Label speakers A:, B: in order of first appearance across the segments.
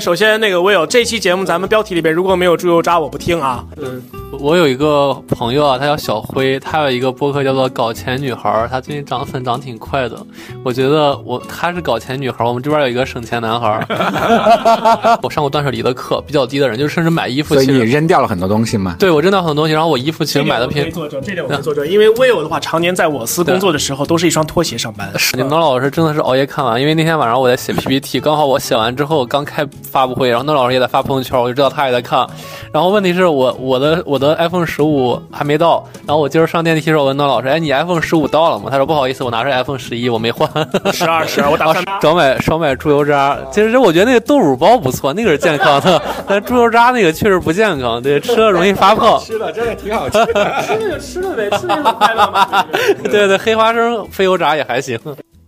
A: 首先，那个 Will，这期节目，咱们标题里边如果没有猪油渣，我不听啊。
B: 嗯，我有一个朋友啊，他叫小辉，他有一个播客叫做“搞钱女孩”，他最近涨粉涨挺快的。我觉得我他是搞钱女孩，我们这边有一个省钱男孩。我上过断舍离的课，比较低的人，就甚至买衣服，
C: 所以你扔掉了很多东西吗？
B: 对，我扔掉很多东西，然后我衣服其实买的偏。
A: 作证，这点我可以作证，因为 Will 的话，常年在我司工作的时候，都是一双拖鞋上班。
B: 你们老师真的是熬夜看完，因为那天晚上我在写 PPT，刚好我写完之后刚开发布会，然后那老师。也在发朋友圈，我就知道他也在看。然后问题是我我的我的 iPhone 十五还没到。然后我今儿上电梯的时候，问那老师：“哎，你 iPhone 十五到了吗？”他说：“不好意思，我拿着 iPhone 十一，我没换。”
A: 十二十二，我打算
B: 少买少买猪油渣。其实我觉得那个豆乳包不错，那个是健康的。但猪油渣那个确实不健康，对，吃了容易发胖。
C: 吃了真的挺好吃的，
A: 吃了就吃了呗，吃了快乐嘛。
B: 对对，黑花生非油炸也还行。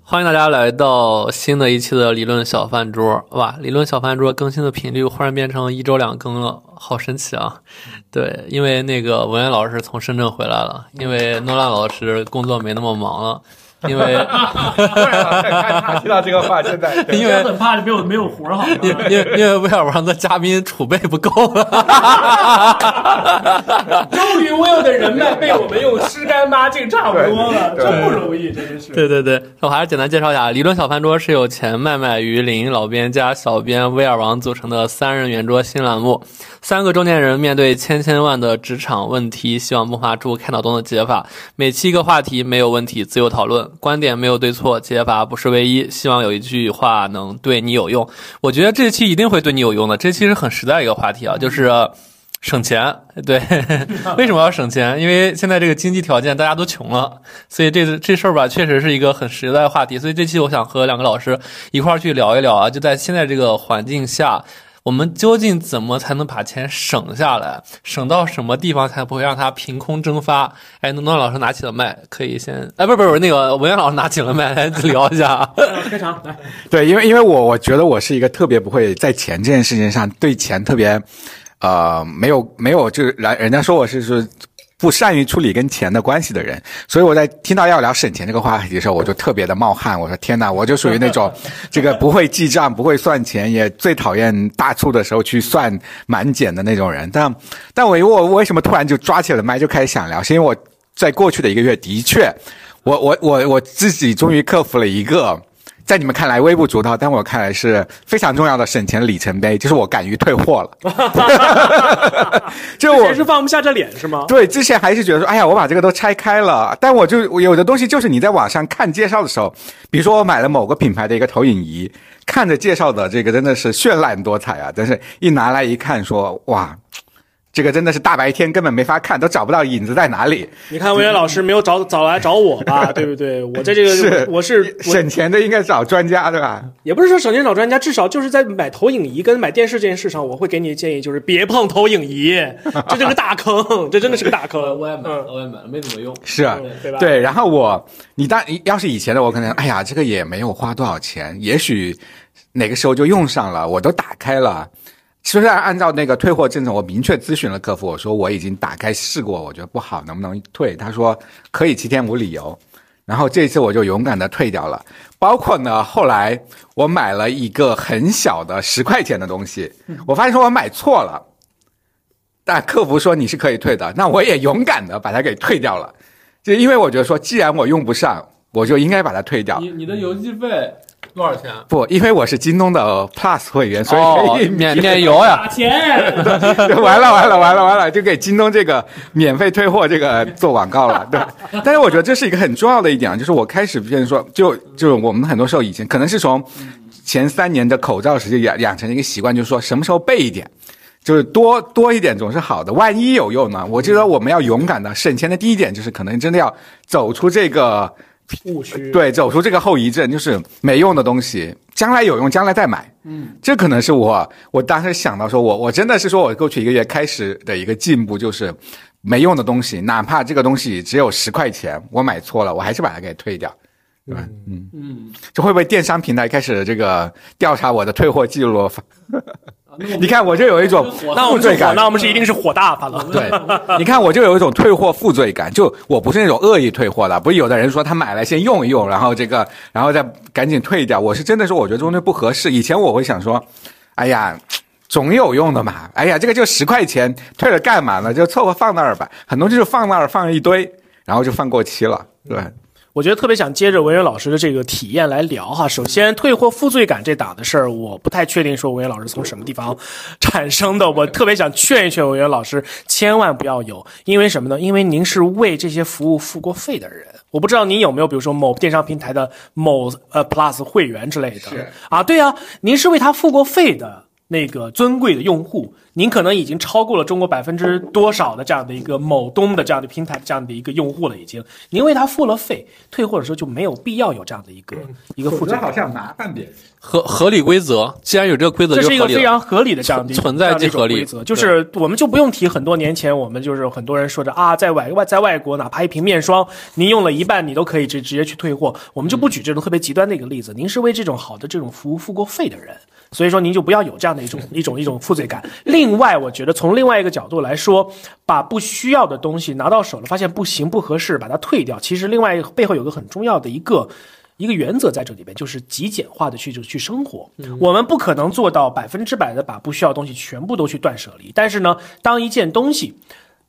B: 欢迎大家来到新的一期的理论小饭桌，哇！理论小饭桌更新的频率忽然变成一周两更了，好神奇啊！对，因为那个文渊老师从深圳回来了，因为诺兰老师工作没那么忙了。因为，
C: 他听到这个话，现在
B: 因为
A: 很怕没有没有活儿，好
B: 因因为因为威尔王的嘉宾储备不够了，
A: 终于 Will 的人脉被我们用湿干抹净差不多了，真不容易，真是。
B: 对对对，我还是简单介绍一下，理论小饭桌是由前麦麦、鱼林老编加小编威尔王组成的三人圆桌新栏目。三个中年人面对千千万的职场问题，希望迸发出开脑洞的解法。每期一个话题，没有问题，自由讨论，观点没有对错，解法不是唯一。希望有一句话能对你有用。我觉得这期一定会对你有用的。这期是很实在一个话题啊，就是省钱。对，为什么要省钱？因为现在这个经济条件大家都穷了，所以这这事儿吧，确实是一个很实在的话题。所以这期我想和两个老师一块儿去聊一聊啊，就在现在这个环境下。我们究竟怎么才能把钱省下来？省到什么地方才不会让它凭空蒸发？哎，诺诺老师拿起了麦，可以先哎，不是不是，那个文渊老师拿起了麦 来聊一下。
A: 开场来，
C: 对，因为因为我我觉得我是一个特别不会在钱这件事情上对钱特别，呃，没有没有就是来人家说我是是。不善于处理跟钱的关系的人，所以我在听到要聊省钱这个话题的时候，我就特别的冒汗。我说天哪，我就属于那种，这个不会记账、不会算钱，也最讨厌大促的时候去算满减的那种人。但，但我我为什么突然就抓起了麦就开始想聊？是因为我在过去的一个月，的确，我我我我自己终于克服了一个。在你们看来微不足道，但我看来是非常重要的省钱里程碑，就是我敢于退货了。就我
A: 是放不下这脸是吗？
C: 对，之前还是觉得说，哎呀，我把这个都拆开了，但我就有的东西就是你在网上看介绍的时候，比如说我买了某个品牌的一个投影仪，看着介绍的这个真的是绚烂多彩啊，但是一拿来一看，说哇。这个真的是大白天根本没法看，都找不到影子在哪里。
A: 你看，魏源老师没有找找来找我吧？对不对？我在这个
C: 是
A: 我是
C: 省钱的，应该找专家对吧？
A: 也不是说省钱找专家，至少就是在买投影仪跟买电视这件事上，我会给你建议，就是别碰投影仪，这就是个大坑，这真的是个大坑。
B: 我也买了，我也买了，没怎么用。
C: 是啊，
A: 对吧？
C: 对，然后我你当要是以前的我可能，哎呀，这个也没有花多少钱，也许哪个时候就用上了，我都打开了。虽然按照那个退货政策，我明确咨询了客服，我说我已经打开试过，我觉得不好，能不能退？他说可以七天无理由。然后这一次我就勇敢的退掉了。包括呢，后来我买了一个很小的十块钱的东西，我发现说我买错了，但客服说你是可以退的，那我也勇敢的把它给退掉了。就因为我觉得说，既然我用不上，我就应该把它退掉。
B: 你你的邮寄费？多少钱？
C: 不，因为我是京东的 Plus 会员，所以可以
B: 免免邮呀。
A: 打钱，
C: 完了完了完了完了，就给京东这个 免费退货这个做广告了。对，但是我觉得这是一个很重要的一点，就是我开始变成说，就就我们很多时候以前可能是从前三年的口罩时期养养成一个习惯，就是说什么时候备一点，就是多多一点总是好的，万一有用呢？我觉得我们要勇敢的省钱的第一点就是可能真的要走出这个。
A: 误区
C: 对，走出这个后遗症就是没用的东西，将来有用，将来再买。嗯，这可能是我我当时想到说，我我真的是说我过去一个月开始的一个进步，就是没用的东西，哪怕这个东西只有十块钱，我买错了，我还是把它给退掉，对吧？嗯嗯，这会不会电商平台开始这个调查我的退货记录？你看，我就有一种负罪感。
A: 那我们是一定是火大发了。
C: 对，你看，我就有一种退货负罪感。就我不是那种恶意退货的，不是有的人说他买来先用一用，然后这个，然后再赶紧退掉。我是真的说，我觉得这东西不合适。以前我会想说，哎呀，总有用的嘛。哎呀，这个就十块钱，退了干嘛呢？就凑合放那儿吧。很多就是放那儿放一堆，然后就放过期了，对。
A: 我觉得特别想接着文渊老师的这个体验来聊哈。首先，退货负罪感这档的事儿，我不太确定说文渊老师从什么地方 产生的。我特别想劝一劝文渊老师，千万不要有，因为什么呢？因为您是为这些服务付过费的人。我不知道您有没有，比如说某电商平台的某呃 Plus 会员之类的。
C: 是
A: 啊，对啊，您是为他付过费的那个尊贵的用户。您可能已经超过了中国百分之多少的这样的一个某东的这样的平台这样的一个用户了，已经。您为他付了费，退货的时候就没有必要有这样的一个一个负责。
C: 好像麻烦点。
B: 合合理规则，既然有这个规则，
A: 这是一个非常
B: 合
A: 理的这样的
B: 存在即合理
A: 规则。就是我们就不用提很多年前，我们就是很多人说着啊，在外外在外国，哪怕一瓶面霜，您用了一半，你都可以直直接去退货。我们就不举这种特别极端的一个例子。您是为这种好的这种服务付过费的人。所以说，您就不要有这样的一种 一种一种负罪感。另外，我觉得从另外一个角度来说，把不需要的东西拿到手了，发现不行不合适，把它退掉。其实，另外背后有个很重要的一个一个原则在这里边，就是极简化的去就去生活。我们不可能做到百分之百的把不需要的东西全部都去断舍离，但是呢，当一件东西。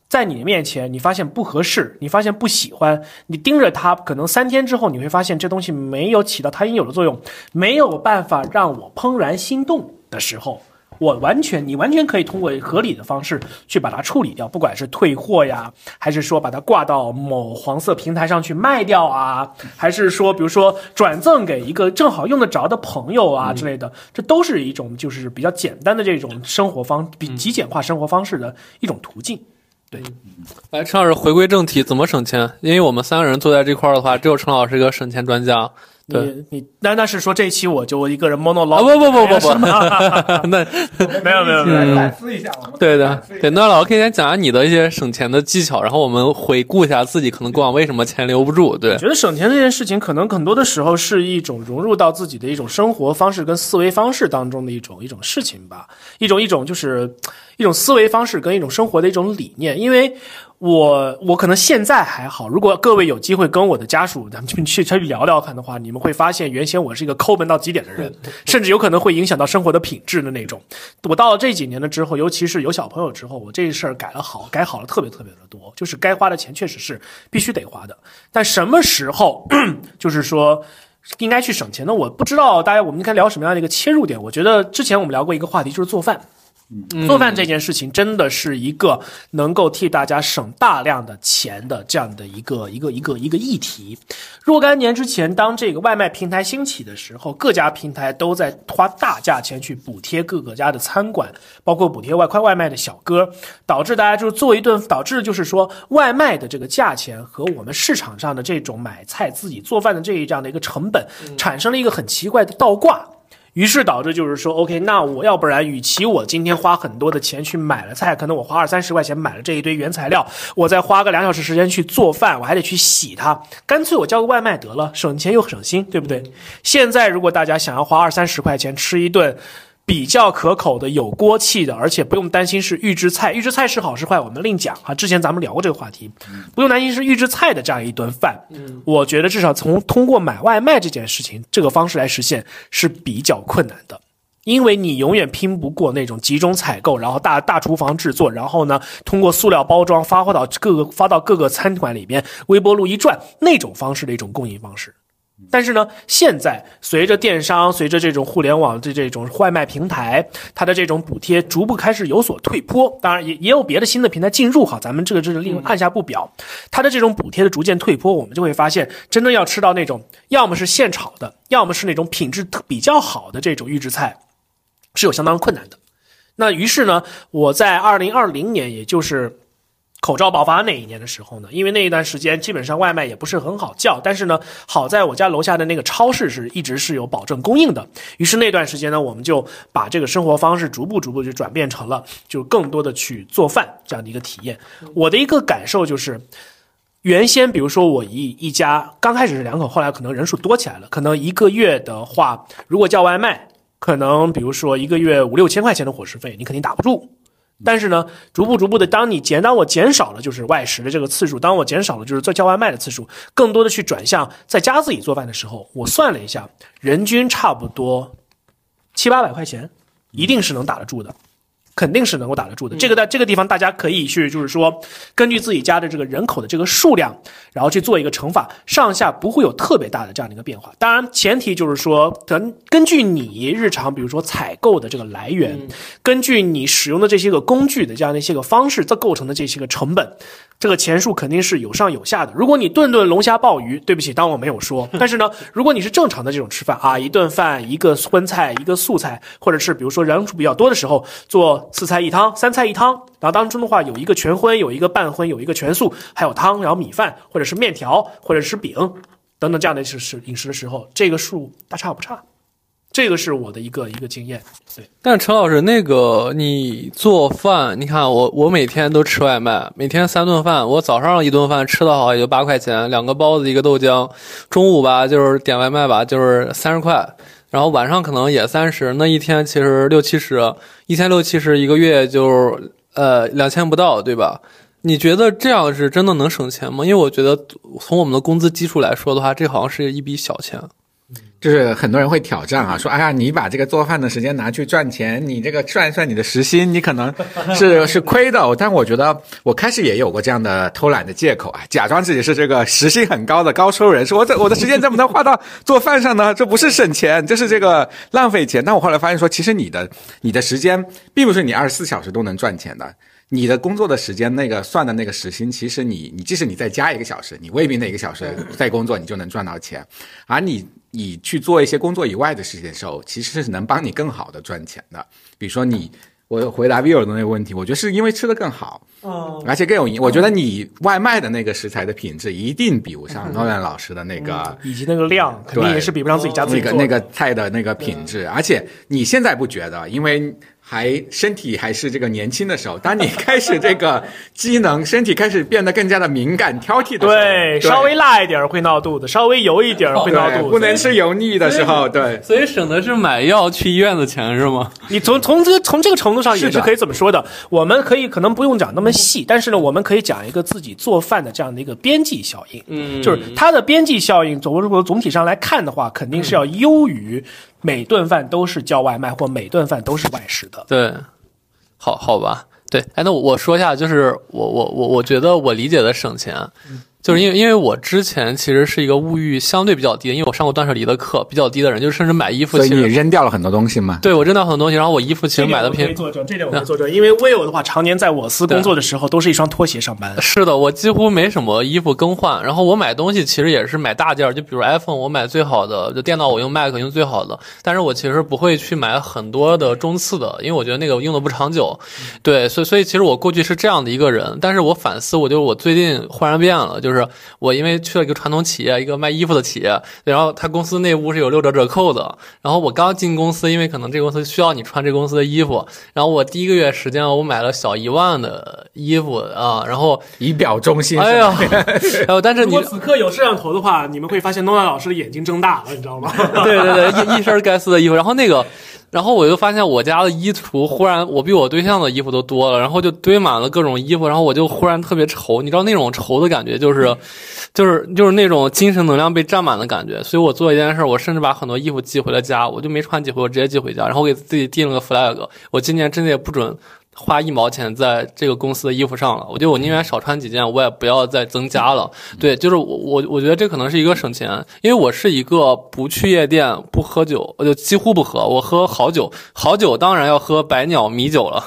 A: 在你的面前，你发现不合适，你发现不喜欢，你盯着它，可能三天之后你会发现这东西没有起到它应有的作用，没有办法让我怦然心动的时候，我完全，你完全可以通过合理的方式去把它处理掉，不管是退货呀，还是说把它挂到某黄色平台上去卖掉啊，还是说比如说转赠给一个正好用得着的朋友啊之类的，这都是一种就是比较简单的这种生活方比极简化生活方式的一种途径。对，
B: 来陈老师回归正题，怎么省钱？因为我们三个人坐在这块儿的话，只有陈老师一个省钱专家。
A: 对。你那那是说这一期我就一个人 mono 老
B: 不不不不不，那
A: 没有没有没有，
C: 反思一下，
B: 对的。对，那老师可以先讲讲你的一些省钱的技巧，然后我们回顾一下自己可能过往为什么钱留不住。对，
A: 我觉得省钱这件事情，可能很多的时候是一种融入到自己的一种生活方式跟思维方式当中的一种一种事情吧，一种一种就是一种思维方式跟一种生活的一种理念，因为。我我可能现在还好，如果各位有机会跟我的家属咱们去去去聊聊看的话，你们会发现原先我是一个抠门到极点的人，甚至有可能会影响到生活的品质的那种。我到了这几年了之后，尤其是有小朋友之后，我这事儿改了好，改好了特别特别的多。就是该花的钱确实是必须得花的，但什么时候 就是说应该去省钱呢？我不知道大家我们应该聊什么样的一个切入点。我觉得之前我们聊过一个话题，就是做饭。做饭这件事情真的是一个能够替大家省大量的钱的这样的一个一个一个一个议题。若干年之前，当这个外卖平台兴起的时候，各家平台都在花大价钱去补贴各个家的餐馆，包括补贴外快外卖的小哥，导致大家就是做一顿，导致就是说外卖的这个价钱和我们市场上的这种买菜自己做饭的这一这样的一个成本，产生了一个很奇怪的倒挂。于是导致就是说，OK，那我要不然，与其我今天花很多的钱去买了菜，可能我花二三十块钱买了这一堆原材料，我再花个两小时时间去做饭，我还得去洗它，干脆我叫个外卖得了，省钱又省心，对不对？现在如果大家想要花二三十块钱吃一顿。比较可口的、有锅气的，而且不用担心是预制菜。预制菜是好是坏，我们另讲啊。之前咱们聊过这个话题，不用担心是预制菜的这样一顿饭。嗯，我觉得至少从通过买外卖这件事情这个方式来实现是比较困难的，因为你永远拼不过那种集中采购，然后大大厨房制作，然后呢通过塑料包装发货到各个发到各个餐馆里边，微波炉一转那种方式的一种供应方式。但是呢，现在随着电商、随着这种互联网的这种外卖平台，它的这种补贴逐步开始有所退坡。当然，也也有别的新的平台进入哈，咱们这个这是另按下不表。它的这种补贴的逐渐退坡，我们就会发现，真正要吃到那种要么是现炒的，要么是那种品质比较好的这种预制菜，是有相当困难的。那于是呢，我在二零二零年，也就是。口罩爆发那一年的时候呢，因为那一段时间基本上外卖也不是很好叫，但是呢，好在我家楼下的那个超市是一直是有保证供应的。于是那段时间呢，我们就把这个生活方式逐步逐步就转变成了，就更多的去做饭这样的一个体验。我的一个感受就是，原先比如说我一一家刚开始是两口，后来可能人数多起来了，可能一个月的话，如果叫外卖，可能比如说一个月五六千块钱的伙食费，你肯定打不住。但是呢，逐步逐步的，当你减，当我减少了就是外食的这个次数，当我减少了就是做叫外卖的次数，更多的去转向在家自己做饭的时候，我算了一下，人均差不多七八百块钱，一定是能打得住的。肯定是能够打得住的。这个在这个地方，大家可以去，就是说，根据自己家的这个人口的这个数量，然后去做一个乘法，上下不会有特别大的这样的一个变化。当然，前提就是说，根根据你日常，比如说采购的这个来源，根据你使用的这些个工具的这样的一些个方式，这构成的这些个成本。这个钱数肯定是有上有下的。如果你顿顿龙虾鲍鱼，对不起，当我没有说。但是呢，如果你是正常的这种吃饭啊，一顿饭一个荤菜一个素菜，或者是比如说人数比较多的时候，做四菜一汤、三菜一汤，然后当中的话有一个全荤，有一个半荤，有一个全素，还有汤，然后米饭或者是面条或者是饼等等这样的是是饮食的时候，这个数大差不差。这个是我的一个一个经验，对。
B: 但陈老师，那个你做饭，你看我我每天都吃外卖，每天三顿饭，我早上一顿饭吃的好也就八块钱，两个包子一个豆浆，中午吧就是点外卖吧就是三十块，然后晚上可能也三十，那一天其实六七十，一天六七十，一个月就呃两千不到，对吧？你觉得这样是真的能省钱吗？因为我觉得从我们的工资基数来说的话，这好像是一笔小钱。
C: 就是很多人会挑战啊，说哎呀，你把这个做饭的时间拿去赚钱，你这个算一算你的时薪，你可能 是是亏的。但我觉得我开始也有过这样的偷懒的借口啊，假装自己是这个时薪很高的高收入人士，我这我的时间怎么能花到做饭上呢？这不是省钱，这是这个浪费钱。但我后来发现说，其实你的你的时间并不是你二十四小时都能赚钱的。你的工作的时间那个算的那个时薪，其实你你即使你再加一个小时，你未必那一个小时在工作你就能赚到钱，而你你去做一些工作以外的事情的时候，其实是能帮你更好的赚钱的。比如说你，我回答 v i e 的那个问题，我觉得是因为吃的更好，嗯，而且更有营。我觉得你外卖的那个食材的品质一定比不上诺兰老师的那个，
A: 以及那个量肯定也是比不上自己家自己
C: 那个那个菜的那个品质。而且你现在不觉得，因为。还身体还是这个年轻的时候，当你开始这个 机能，身体开始变得更加的敏感挑剔的时候，
A: 对，稍微辣一点会闹肚子，稍微油一点会闹肚子，
C: 不能吃油腻的时候，对，
B: 所以省的是买药去医院的钱是吗？
A: 你从从这个从这个程度上也是可以怎么说的？我们可以可能不用讲那么细，但是呢，我们可以讲一个自己做饭的这样的一个边际效应，嗯，就是它的边际效应，总如果总体上来看的话，肯定是要优于。每顿饭都是叫外卖，或每顿饭都是外食的。
B: 对，好好吧，对，哎，那我说一下，就是我我我我觉得我理解的省钱。就是因为因为我之前其实是一个物欲相对比较低，因为我上过断舍离的课，比较低的人，就是甚至买衣服，
C: 所以你扔掉了很多东西嘛？
B: 对，我扔掉很多东西，然后我衣服其实买的偏。
A: 作证，这点我可以作证，因为 Will 的话，常年在我司工作的时候，都是一双拖鞋上班。
B: 是的，我几乎没什么衣服更换，然后我买东西其实也是买大件，就比如 iPhone，我买最好的，就电脑我用 Mac 用最好的，但是我其实不会去买很多的中次的，因为我觉得那个用的不长久。对，所以所以其实我过去是这样的一个人，但是我反思，我就我最近忽然变了，就是我因为。去了一个传统企业，一个卖衣服的企业，然后他公司内部是有六折折扣的。然后我刚进公司，因为可能这个公司需要你穿这公司的衣服，然后我第一个月时间我买了小一万的衣服啊，然后
C: 以表忠心。
B: 哎呀，然 后但是你
A: 此刻有摄像头的话，你们会发现诺亚老师的眼睛睁大了，你知道吗？
B: 对对对，一一身该死的衣服，然后那个。然后我就发现我家的衣橱忽然，我比我对象的衣服都多了，然后就堆满了各种衣服，然后我就忽然特别愁，你知道那种愁的感觉，就是，就是就是那种精神能量被占满的感觉。所以我做一件事，我甚至把很多衣服寄回了家，我就没穿几回，我直接寄回家，然后我给自己定了个 flag，我今年真的也不准。花一毛钱在这个公司的衣服上了，我觉得我宁愿少穿几件，我也不要再增加了。对，就是我我我觉得这可能是一个省钱，因为我是一个不去夜店、不喝酒，我就几乎不喝。我喝好酒，好酒当然要喝百鸟米酒了。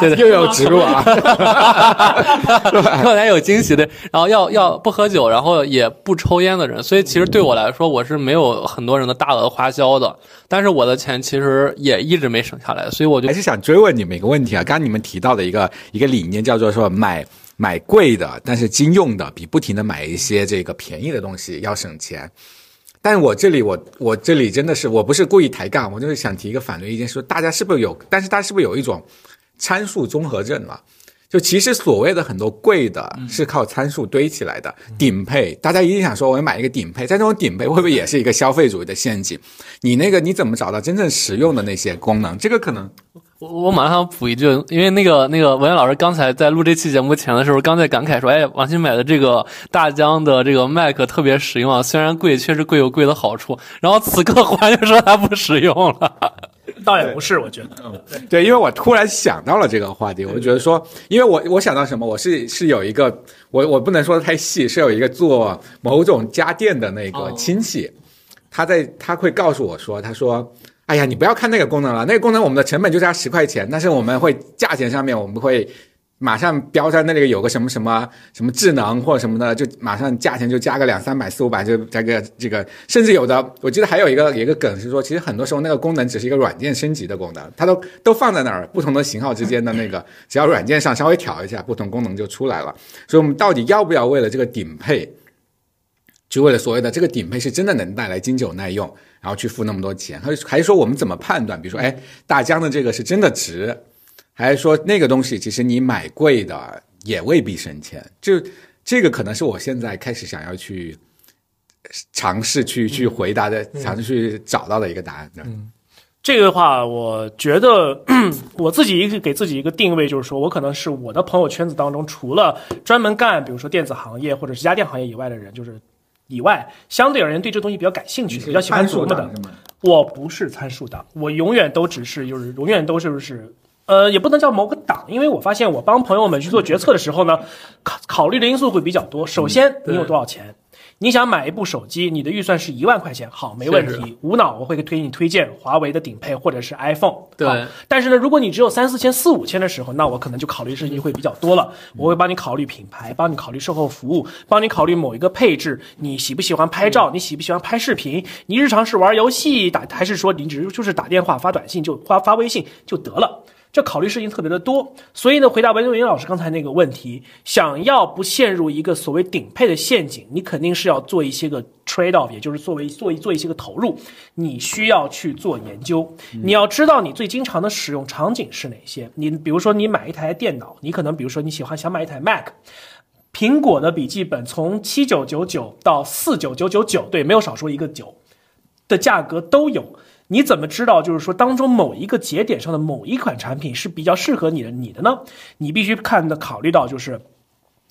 B: 对 对，
C: 又有植入啊，
B: 后来有惊喜的。然后要要不喝酒，然后也不抽烟的人，所以其实对我来说，我是没有很多人的大额花销的。但是我的钱其实也一直没省下来，所以我就
C: 还是想追问你们一个问题啊。刚刚你们提到的一个一个理念叫做说买买贵的，但是经用的比不停的买一些这个便宜的东西要省钱。但我这里我我这里真的是我不是故意抬杠，我就是想提一个反对意见，说大家是不是有，但是大家是不是有一种参数综合症了？就其实所谓的很多贵的是靠参数堆起来的顶配，大家一定想说我要买一个顶配，在这种顶配会不会也是一个消费主义的陷阱？你那个你怎么找到真正实用的那些功能？这个可能
B: 我我马上补一句，因为那个那个文言老师刚才在录这期节目前的时候，刚在感慨说，哎，王鑫买的这个大疆的这个麦克特别实用啊，虽然贵，确实贵有贵的好处。然后此刻忽然就说它不实用了。
A: 倒也不是，我觉得。
C: 对，因为我突然想到了这个话题，我就觉得说，因为我我想到什么，我是是有一个，我我不能说的太细，是有一个做某种家电的那个
B: 哦
C: 亲戚，他在他会告诉我说，他说。哎呀，你不要看那个功能了，那个功能我们的成本就加十块钱，但是我们会价钱上面我们会马上标在那里有个什么什么什么智能或者什么的，就马上价钱就加个两三百四五百，就加个这个，甚至有的我记得还有一个 一个梗是说，其实很多时候那个功能只是一个软件升级的功能，它都都放在那儿，不同的型号之间的那个，只要软件上稍微调一下，不同功能就出来了。所以我们到底要不要为了这个顶配？就为了所谓的这个顶配是真的能带来经久耐用，然后去付那么多钱，还是还是说我们怎么判断？比如说，哎，大疆的这个是真的值，还是说那个东西其实你买贵的也未必省钱？就这个可能是我现在开始想要去尝试去去回答的，尝试去找到的一个答案。嗯，
A: 这个的话，我觉得 我自己一个给自己一个定位，就是说我可能是我的朋友圈子当中，除了专门干比如说电子行业或者是家电行业以外的人，就是以外，相对而言对这东西比较感兴趣，比较喜欢琢磨的。我不是参数党，我永远都只是就是永远都是不是。呃，也不能叫某个党，因为我发现我帮朋友们去做决策的时候呢，考考虑的因素会比较多。首先，你有多少钱？你想买一部手机，你的预算是一万块钱，好，没问题。无脑我会推你推荐华为的顶配或者是 iPhone。
B: 对
A: 好但是呢，如果你只有三四千、四五千的时候，那我可能就考虑的事情会比较多了。我会帮你考虑品牌，帮你考虑售后服务，帮你考虑某一个配置，你喜不喜欢拍照，你喜不喜欢拍视频，你日常是玩游戏打，还是说你只是就是打电话、发短信就发发微信就得了。这考虑事情特别的多，所以呢，回答文文老师刚才那个问题，想要不陷入一个所谓顶配的陷阱，你肯定是要做一些个 trade off，也就是作为做一做一些个投入，你需要去做研究，你要知道你最经常的使用场景是哪些。你比如说你买一台电脑，你可能比如说你喜欢想买一台 Mac。苹果的笔记本从七九九九到四九九九九，对，没有少说一个九的价格都有。你怎么知道，就是说当中某一个节点上的某一款产品是比较适合你的你的呢？你必须看的考虑到就是，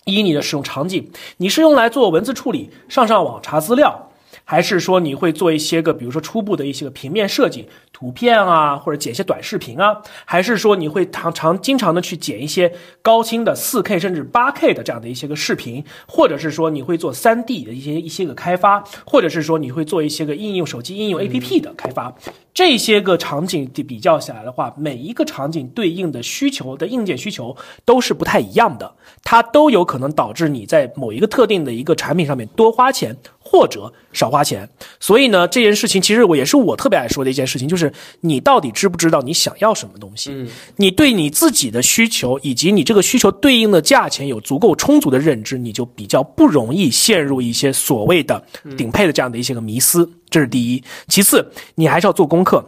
A: 一你的使用场景，你是用来做文字处理、上上网查资料，还是说你会做一些个，比如说初步的一些个平面设计、图片啊，或者剪一些短视频啊，还是说你会常常经常的去剪一些高清的四 K 甚至八 K 的这样的一些个视频，或者是说你会做三 D 的一些一些个开发，或者是说你会做一些个应用手机应用 APP 的开发，这些个场景比较下来的话，每一个场景对应的需求的硬件需求都是不太一样的，它都有可能导致你在某一个特定的一个产品上面多花钱或者少花钱。所以呢，这件事情其实我也是我特别爱说的一件事情，就是你到底知不知道你想要什么东西？
B: 嗯，
A: 你对你自己的需求以及你这个需求对应的价钱有足够充足的认知，你就比较不容易陷入一些所谓的顶配的这样的一些个迷思。这是第一。其次，你还是要做功课。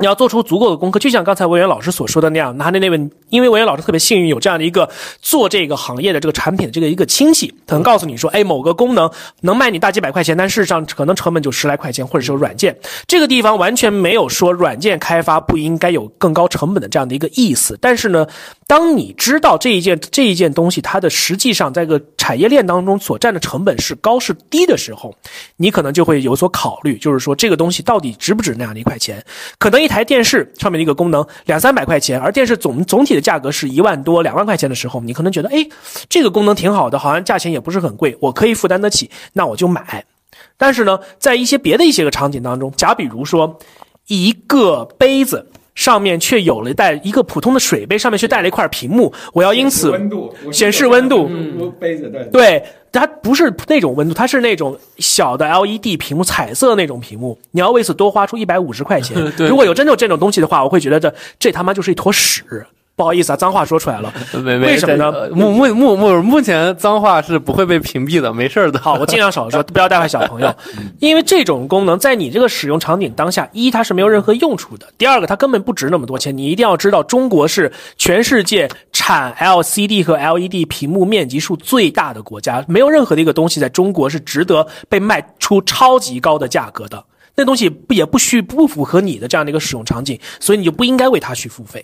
A: 你要做出足够的功课，就像刚才文渊老师所说的那样，拿着那位，因为文渊老师特别幸运，有这样的一个做这个行业的这个产品的这个一个亲戚，他能告诉你说，哎，某个功能能卖你大几百块钱，但事实上可能成本就十来块钱，或者是软件，这个地方完全没有说软件开发不应该有更高成本的这样的一个意思。但是呢，当你知道这一件这一件东西它的实际上在个产业链当中所占的成本是高是低的时候，你可能就会有所考虑，就是说这个东西到底值不值那样的一块钱？可能一台电视上面的一个功能两三百块钱，而电视总总体的价格是一万多、两万块钱的时候，你可能觉得，哎，这个功能挺好的，好像价钱也不是很贵，我可以负担得起，那我就买。但是呢，在一些别的一些个场景当中，假比如说一个杯子。上面却有了带一个普通的水杯，上面却带了一块屏幕，我要因此显示温度，
C: 杯子对
A: 对，它不是那种温度，它是那种小的 LED 屏幕，彩色那种屏幕。你要为此多花出一百五十块钱。如果有真的有这种东西的话，我会觉得这这他妈就是一坨屎。不好意思啊，脏话说出来了。
B: 没没
A: 为什么呢
B: 目目目目目前脏话是不会被屏蔽的，没事儿的。
A: 好，我尽量少说，不要带坏小朋友。因为这种功能在你这个使用场景当下，一它是没有任何用处的，第二个它根本不值那么多钱。你一定要知道，中国是全世界产 LCD 和 LED 屏幕面积数最大的国家，没有任何的一个东西在中国是值得被卖出超级高的价格的。那东西不也不需不符合你的这样的一个使用场景，所以你就不应该为它去付费。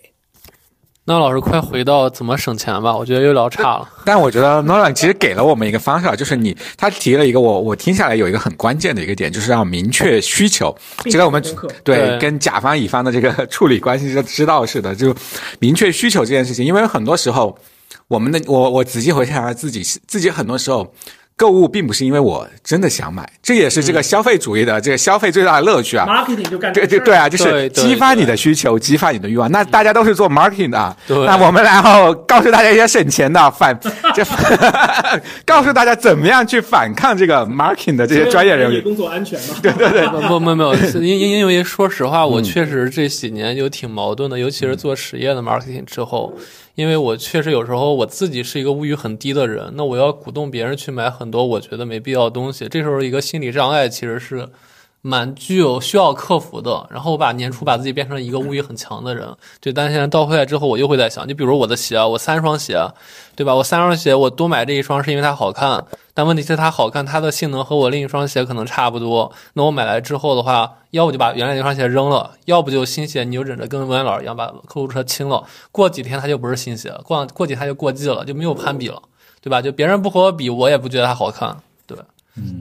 B: 那老师快回到怎么省钱吧，我觉得又聊差了。
C: 但我觉得 Nolan 其实给了我们一个方向，就是你他提了一个我我听下来有一个很关键的一个点，就是要明确需求。这个我们对
B: 对
C: 跟甲方乙方的这个处理关系是知道是的，就明确需求这件事情，因为很多时候我们的我我仔细回想一下自己自己很多时候。购物并不是因为我真的想买，这也是这个消费主义的这个消费最大的乐趣啊。
A: marketing 就干这个
C: 对对对啊，就是激发你的需求，激发你的欲望。那大家都是做 marketing 的啊，
B: 对
C: 那我们然后告诉大家一些省钱的反，这 告诉大家怎么样去反抗这个 marketing 的这些专业人员。
A: 工作安全嘛？
B: 对对对，不不没有，因因因为说实话，
C: 嗯
B: 我确实这几年就挺矛盾的，尤其是做实业的 marketing 之后，因为我确实有时候我自己是一个物欲很低的人，那我要鼓动别人去买很多我觉得没必要的东西，这时候一个心理障碍其实是。蛮具有需要克服的，然后我把年初把自己变成一个物欲很强的人，对，但是现在倒回来之后，我又会在想，就比如我的鞋，我三双鞋，对吧？我三双鞋，我多买这一双是因为它好看，但问题是它好看，它的性能和我另一双鞋可能差不多。那我买来之后的话，要不就把原来那双鞋扔了，要不就新鞋你就忍着跟文安老师一样把客户车清了，过几天它就不是新鞋了，过过几天它就过季了，就没有攀比了，对吧？就别人不和我比，我也不觉得它好看，对。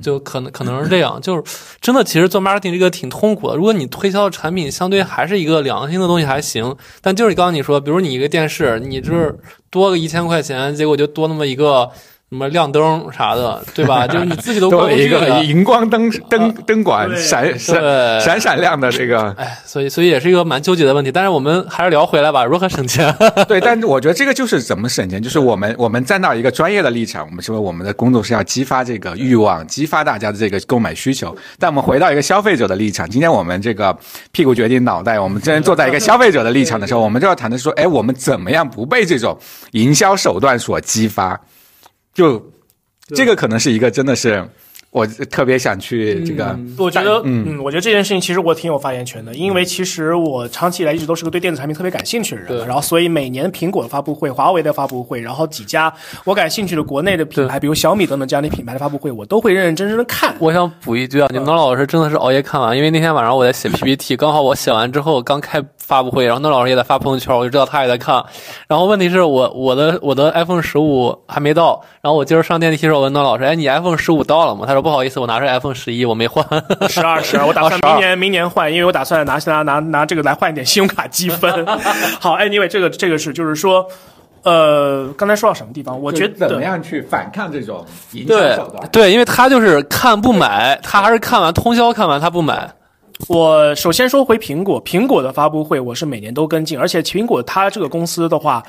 B: 就可能可能是这样，就是真的，其实做 marketing 这个挺痛苦的。如果你推销的产品相对还是一个良心的东西还行，但就是刚刚你说，比如你一个电视，你就是多个一千块钱，结果就多那么一个什么亮灯啥的，对吧？就是你自己都过
C: 多了一个。荧光灯灯灯管闪闪闪闪亮的这个，
B: 哎，所以所以也是一个蛮纠结的问题。但是我们还是聊回来吧，如何省钱？
C: 对，但是我觉得这个就是怎么省钱，就是我们我们站到一个专业的立场，我们说我们的工作是要激发这个欲望，激发大家的这个购买需求。但我们回到一个消费者的立场，今天我们这个屁股决定脑袋，我们真正坐在一个消费者的立场的时候，我们就要谈的是说，哎，我们怎么样不被这种营销手段所激发？就这个可能是一个真的是我特别想去这个。
A: 我觉得，嗯，我觉得这件事情其实我挺有发言权的，因为其实我长期以来一直都是个对电子产品特别感兴趣的人，然后所以每年苹果的发布会、华为的发布会，然后几家我感兴趣的国内的品牌，比如小米等等这样的品牌的发布会，我都会认认真真的看。
B: 我想补一句啊，你们老师真的是熬夜看完，因为那天晚上我在写 PPT，刚好我写完之后刚开发布会，然后那老师也在发朋友圈，我就知道他也在看。然后问题是我我的我的 iPhone 十五还没到，然后我今儿上电梯的时候我问那老师，哎，你 iPhone 十五到了吗？他说不好意思，我拿着 iPhone 十一，我没换。
A: 十二十二，我打算明年明年换，因为我打算拿拿拿拿这个来换一点信用卡积分。好，anyway，这个这个是就是说，呃，刚才说到什么地方？我觉得
C: 怎么样去反抗这种营销
B: 对
C: 手段？
B: 对，因为他就是看不买，他还是看完通宵看完他不买。
A: 我首先说回苹果，苹果的发布会我是每年都跟进，而且苹果它这个公司的话，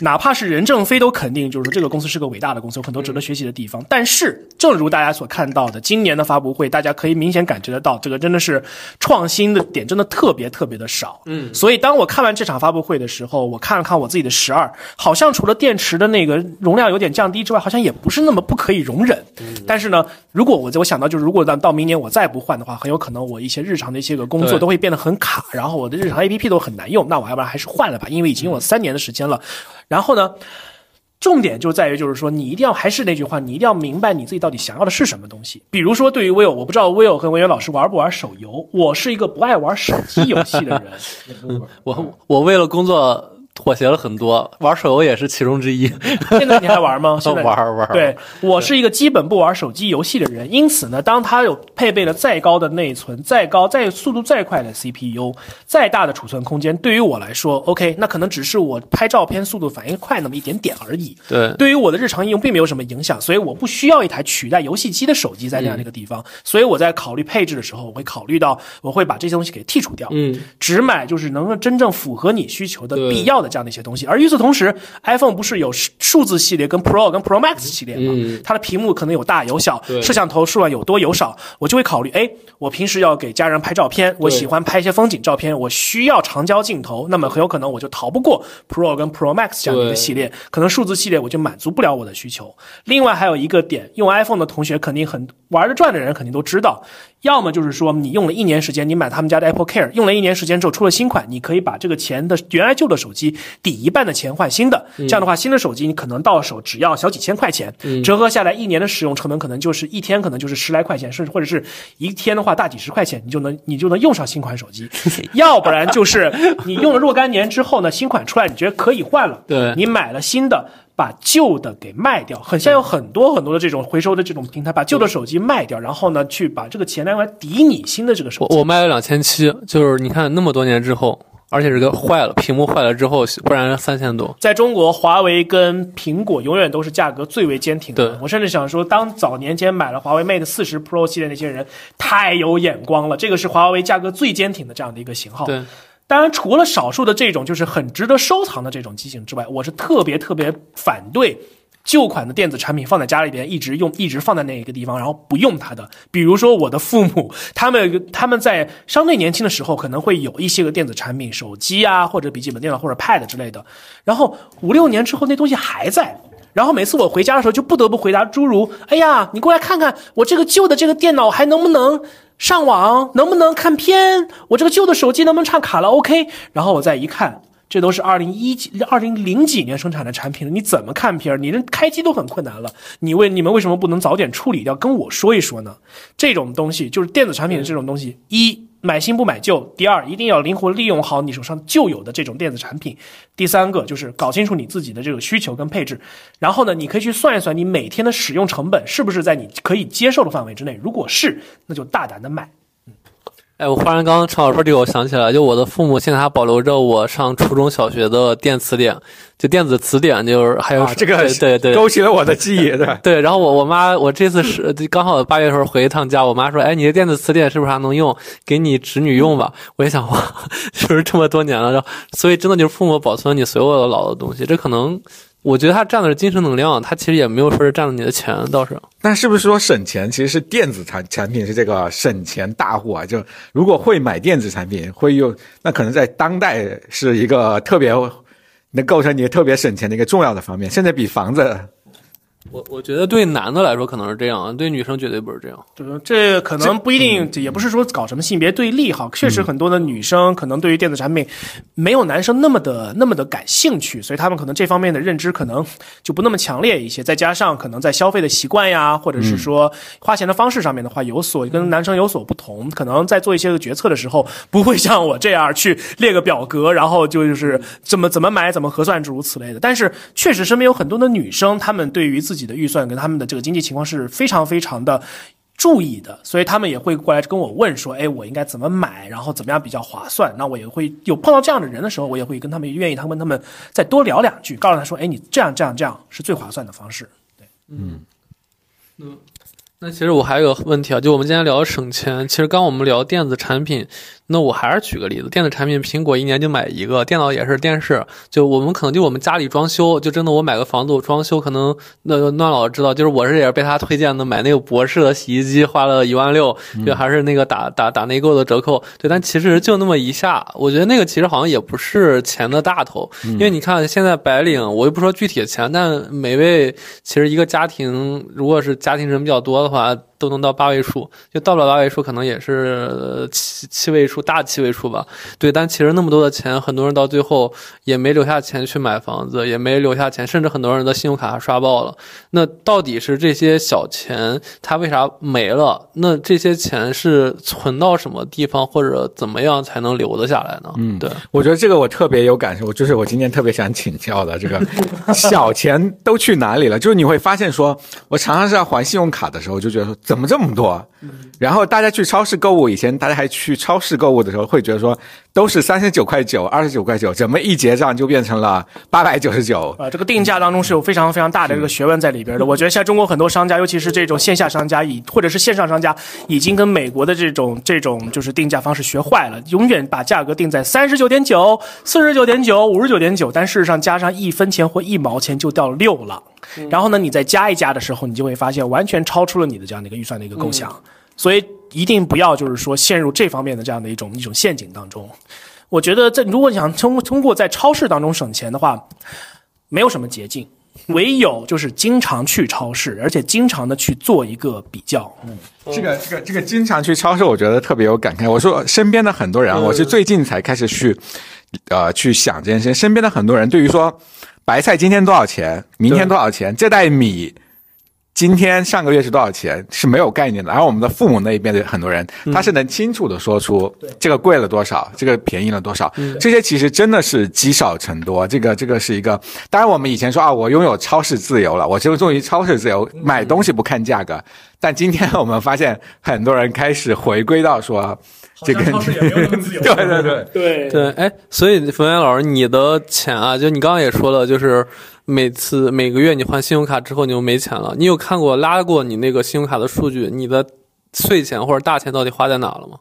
A: 哪怕是任正非都肯定，就是说这个公司是个伟大的公司，有很多值得学习的地方。但是，正如大家所看到的，今年的发布会，大家可以明显感觉得到，这个真的是创新的点真的特别特别的少。嗯，所以当我看完这场发布会的时候，我看了看我自己的十二，好像除了电池的那个容量有点降低之外，好像也不是那么不可以容忍。嗯但是呢，如果我我想到就是，如果到到明年我再不换的话，很有可能我一些日常的一些个工作都会变得很卡，然后我的日常 A P P 都很难用，那我要不然还是换了吧，因为已经用了三年的时间了。然后呢，重点就在于就是说，你一定要还是那句话，你一定要明白你自己到底想要的是什么东西。比如说，对于 Will，我不知道 Will 和文渊老师玩不玩手游，我是一个不爱玩手机游戏的人。
B: 我我为了工作妥协了很多，玩手游也是其中之一。
A: 现在你还玩吗？现在
B: 玩玩
A: 对我是一个基本不玩手机游戏的人，因此呢，当它有配备了再高的内存、再高、再速度再快的 CPU、再大的储存空间，对于我来说，OK，那可能只是我拍照片速度反应快那么一点点而已。
B: 对
A: 对于我的日常应用并没有什么影响，所以我不需要一台取代游戏机的手机在那样的一个地方。所以我在考虑配置的时候，我会考虑到我会把这些东西给剔除掉，
B: 嗯，
A: 只买就是能够真正符合你需求的必要的这样的一些东西。而与此同时，iPhone 不是有数数字系列跟 Pro 跟 Pro Max 系列吗？
B: 嗯
A: 它的屏幕可能有大有小，摄像头数量有多有少，我就会考虑，哎，我平时要给家人拍照片，我喜欢拍一些风景照片，我需要长焦镜头，那么很有可能我就逃不过 Pro 跟 Pro Max 这样的一个系列，可能数字系列我就满足不了我的需求。另外还有一个点，用 iPhone 的同学肯定很玩得转的人肯定都知道，要么就是说你用了一年时间，你买他们家的 Apple Care，用了一年时间之后出了新款，你可以把这个钱的原来旧的手机机抵一半的钱换新的。这样的话，新的手机你可能到手只要小几千块钱，折合下来一年的使用成本可能就是一天可能就是十来块钱，甚至或者是一天的话大几十块钱，你就能你就能用上新款手机。要不然就是你用了若干年之后呢，新款出来你觉得可以换了，
B: 对
A: 你买了新的。把旧的给卖掉，很像有很多很多的这种回收的这种平台，把旧的手机卖掉，然后呢，去把这个钱来来抵你新的这个手机。
B: 我我卖了两千七，就是你看那么多年之后，而且这个坏了，屏幕坏了之后，不然三千多。
A: 在中国，华为跟苹果永远都是价格最为坚挺的。
B: 对
A: 我甚至想说，当早年间买了华为 Mate 四十 Pro 系列那些人，太有眼光了。这个是华为价格最坚挺的这样的一个型号。
B: 对，
A: 当然，除了少数的这种就是很值得收藏的这种机型之外，我是特别特别反对旧款的电子产品放在家里边一直用，一直放在那一个地方，然后不用它的。比如说我的父母，他们他们在相对年轻的时候，可能会有一些个电子产品，手机啊，或者笔记本电脑或者 Pad 之类的，然后五六年之后那东西还在。然后每次我回家的时候，就不得不回答诸如：“哎呀，你过来看看我这个旧的这个电脑还能不能上网，能不能看片？我这个旧的手机能不能唱卡拉 OK？” 然后我再一看，这都是二零一几、二零零几年生产的产品，你怎么看片？你连开机都很困难了，你为你们为什么不能早点处理掉，跟我说一说呢？这种东西就是电子产品的这种东西，一买新不买旧，第二一定要灵活利用好你手上旧有的这种电子产品，第三个就是搞清楚你自己的这个需求跟配置，然后呢，你可以去算一算你每天的使用成本是不是在你可以接受的范围之内，如果是，那就大胆的买。
B: 哎，我忽然刚刚陈老师说这个，我想起来，就我的父母现在还保留着我上初中小学的电词典，就电子词典，就是还有、
C: 啊，这个
B: 对对对
C: 勾起了我的记忆，对？
B: 对，然后我我妈，我这次是刚好八月的时候回一趟家，我妈说，哎，你的电子词典是不是还能用？给你侄女用吧。我也想，哇，就是这么多年了，然后所以真的就是父母保存你所有的老的东西，这可能我觉得他占的是精神能量，他其实也没有说是占了你的钱，倒是。
C: 那是不是说省钱其实是电子产产品是这个省钱大户啊？就如果会买电子产品，会用，那可能在当代是一个特别能构成你特别省钱的一个重要的方面，甚至比房子。
B: 我我觉得对男的来说可能是这样，对女生绝对不是这样。
A: 就是这可能不一定，也不是说搞什么性别对立哈。确实，很多的女生可能对于电子产品没有男生那么的那么的感兴趣，所以他们可能这方面的认知可能就不那么强烈一些。再加上可能在消费的习惯呀，或者是说花钱的方式上面的话，有所跟男生有所不同。可能在做一些个决策的时候，不会像我这样去列个表格，然后就是怎么怎么买、怎么核算诸如此类的。但是确实身边有很多的女生，她们对于自己的预算跟他们的这个经济情况是非常非常的注意的，所以他们也会过来跟我问说，哎，我应该怎么买，然后怎么样比较划算？那我也会有碰到这样的人的时候，我也会跟他们愿意，他们他们再多聊两句，告诉他说，哎，你这样这样这样是最划算的方式。
B: 对，嗯那其实我还有个问题啊，就我们今天聊省钱，其实刚我们聊电子产品，那我还是举个例子，电子产品苹果一年就买一个，电脑也是，电视就我们可能就我们家里装修，就真的我买个房子我装修，可能那那老师知道，就是我是也是被他推荐的，买那个博士的洗衣机花了一万六，就还是那个打打打内购的折扣，对，但其实就那么一下，我觉得那个其实好像也不是钱的大头，因为你看现在白领，我又不说具体的钱，但每位其实一个家庭如果是家庭人比较多的话。都能到八位数，就到不了八位数，可能也是呃七七位数，大七位数吧。对，但其实那么多的钱，很多人到最后也没留下钱去买房子，也没留下钱，甚至很多人的信用卡还刷爆了。那到底是这些小钱，它为啥没了？那这些钱是存到什么地方，或者怎么样才能留得下来呢？
C: 嗯
B: 对，
C: 我觉得这个我特别有感受，就是我今天特别想请教的，这个 小钱都去哪里了？就是你会发现说，我常常是要还信用卡的时候，就觉得说怎么这么多？然后大家去超市购物，以前大家还去超市购物的时候，会觉得说都是三十九块九、二十九块九，怎么一结账就变成了八百九十九？
A: 啊，这个定价当中是有非常非常大的这个学问在里边的。我觉得现在中国很多商家，尤其是这种线下商家，以或者是线上商家，已经跟美国的这种这种就是定价方式学坏了，永远把价格定在三十九点九、四十九点九、五十九点九，但事实上加上一分钱或一毛钱就掉六了。然后呢，你再加一加的时候，你就会发现完全超出了你的这样的一个预算的一个构想。所以一定不要就是说陷入这方面的这样的一种一种陷阱当中。我觉得在如果你想通通过在超市当中省钱的话，没有什么捷径，唯有就是经常去超市，而且经常的去做一个比较。
C: 嗯这个这个这个经常去超市，我觉得特别有感慨。我说身边的很多人啊，我是最近才开始去呃去想这件事情。身边的很多人对于说白菜今天多少钱，明天多少钱，这袋米。今天上个月是多少钱是没有概念的，而我们的父母那一边的很多人，他是能清楚的说出这个贵了多少，这个便宜了多少，这些其实真的是积少成多。这个这个是一个，当然我们以前说啊，我拥有超市自由了，我就终于超市自由，买东西不看价格。但今天我们发现，很多人开始回归到说，这个
A: 超市也没有那么自由。
C: 对对对
A: 对
B: 对，哎，所以冯源老师，你的钱啊，就你刚刚也说了，就是每次每个月你换信用卡之后你就没钱了。你有看过拉过你那个信用卡的数据，你的碎钱或者大钱到底花在哪了吗？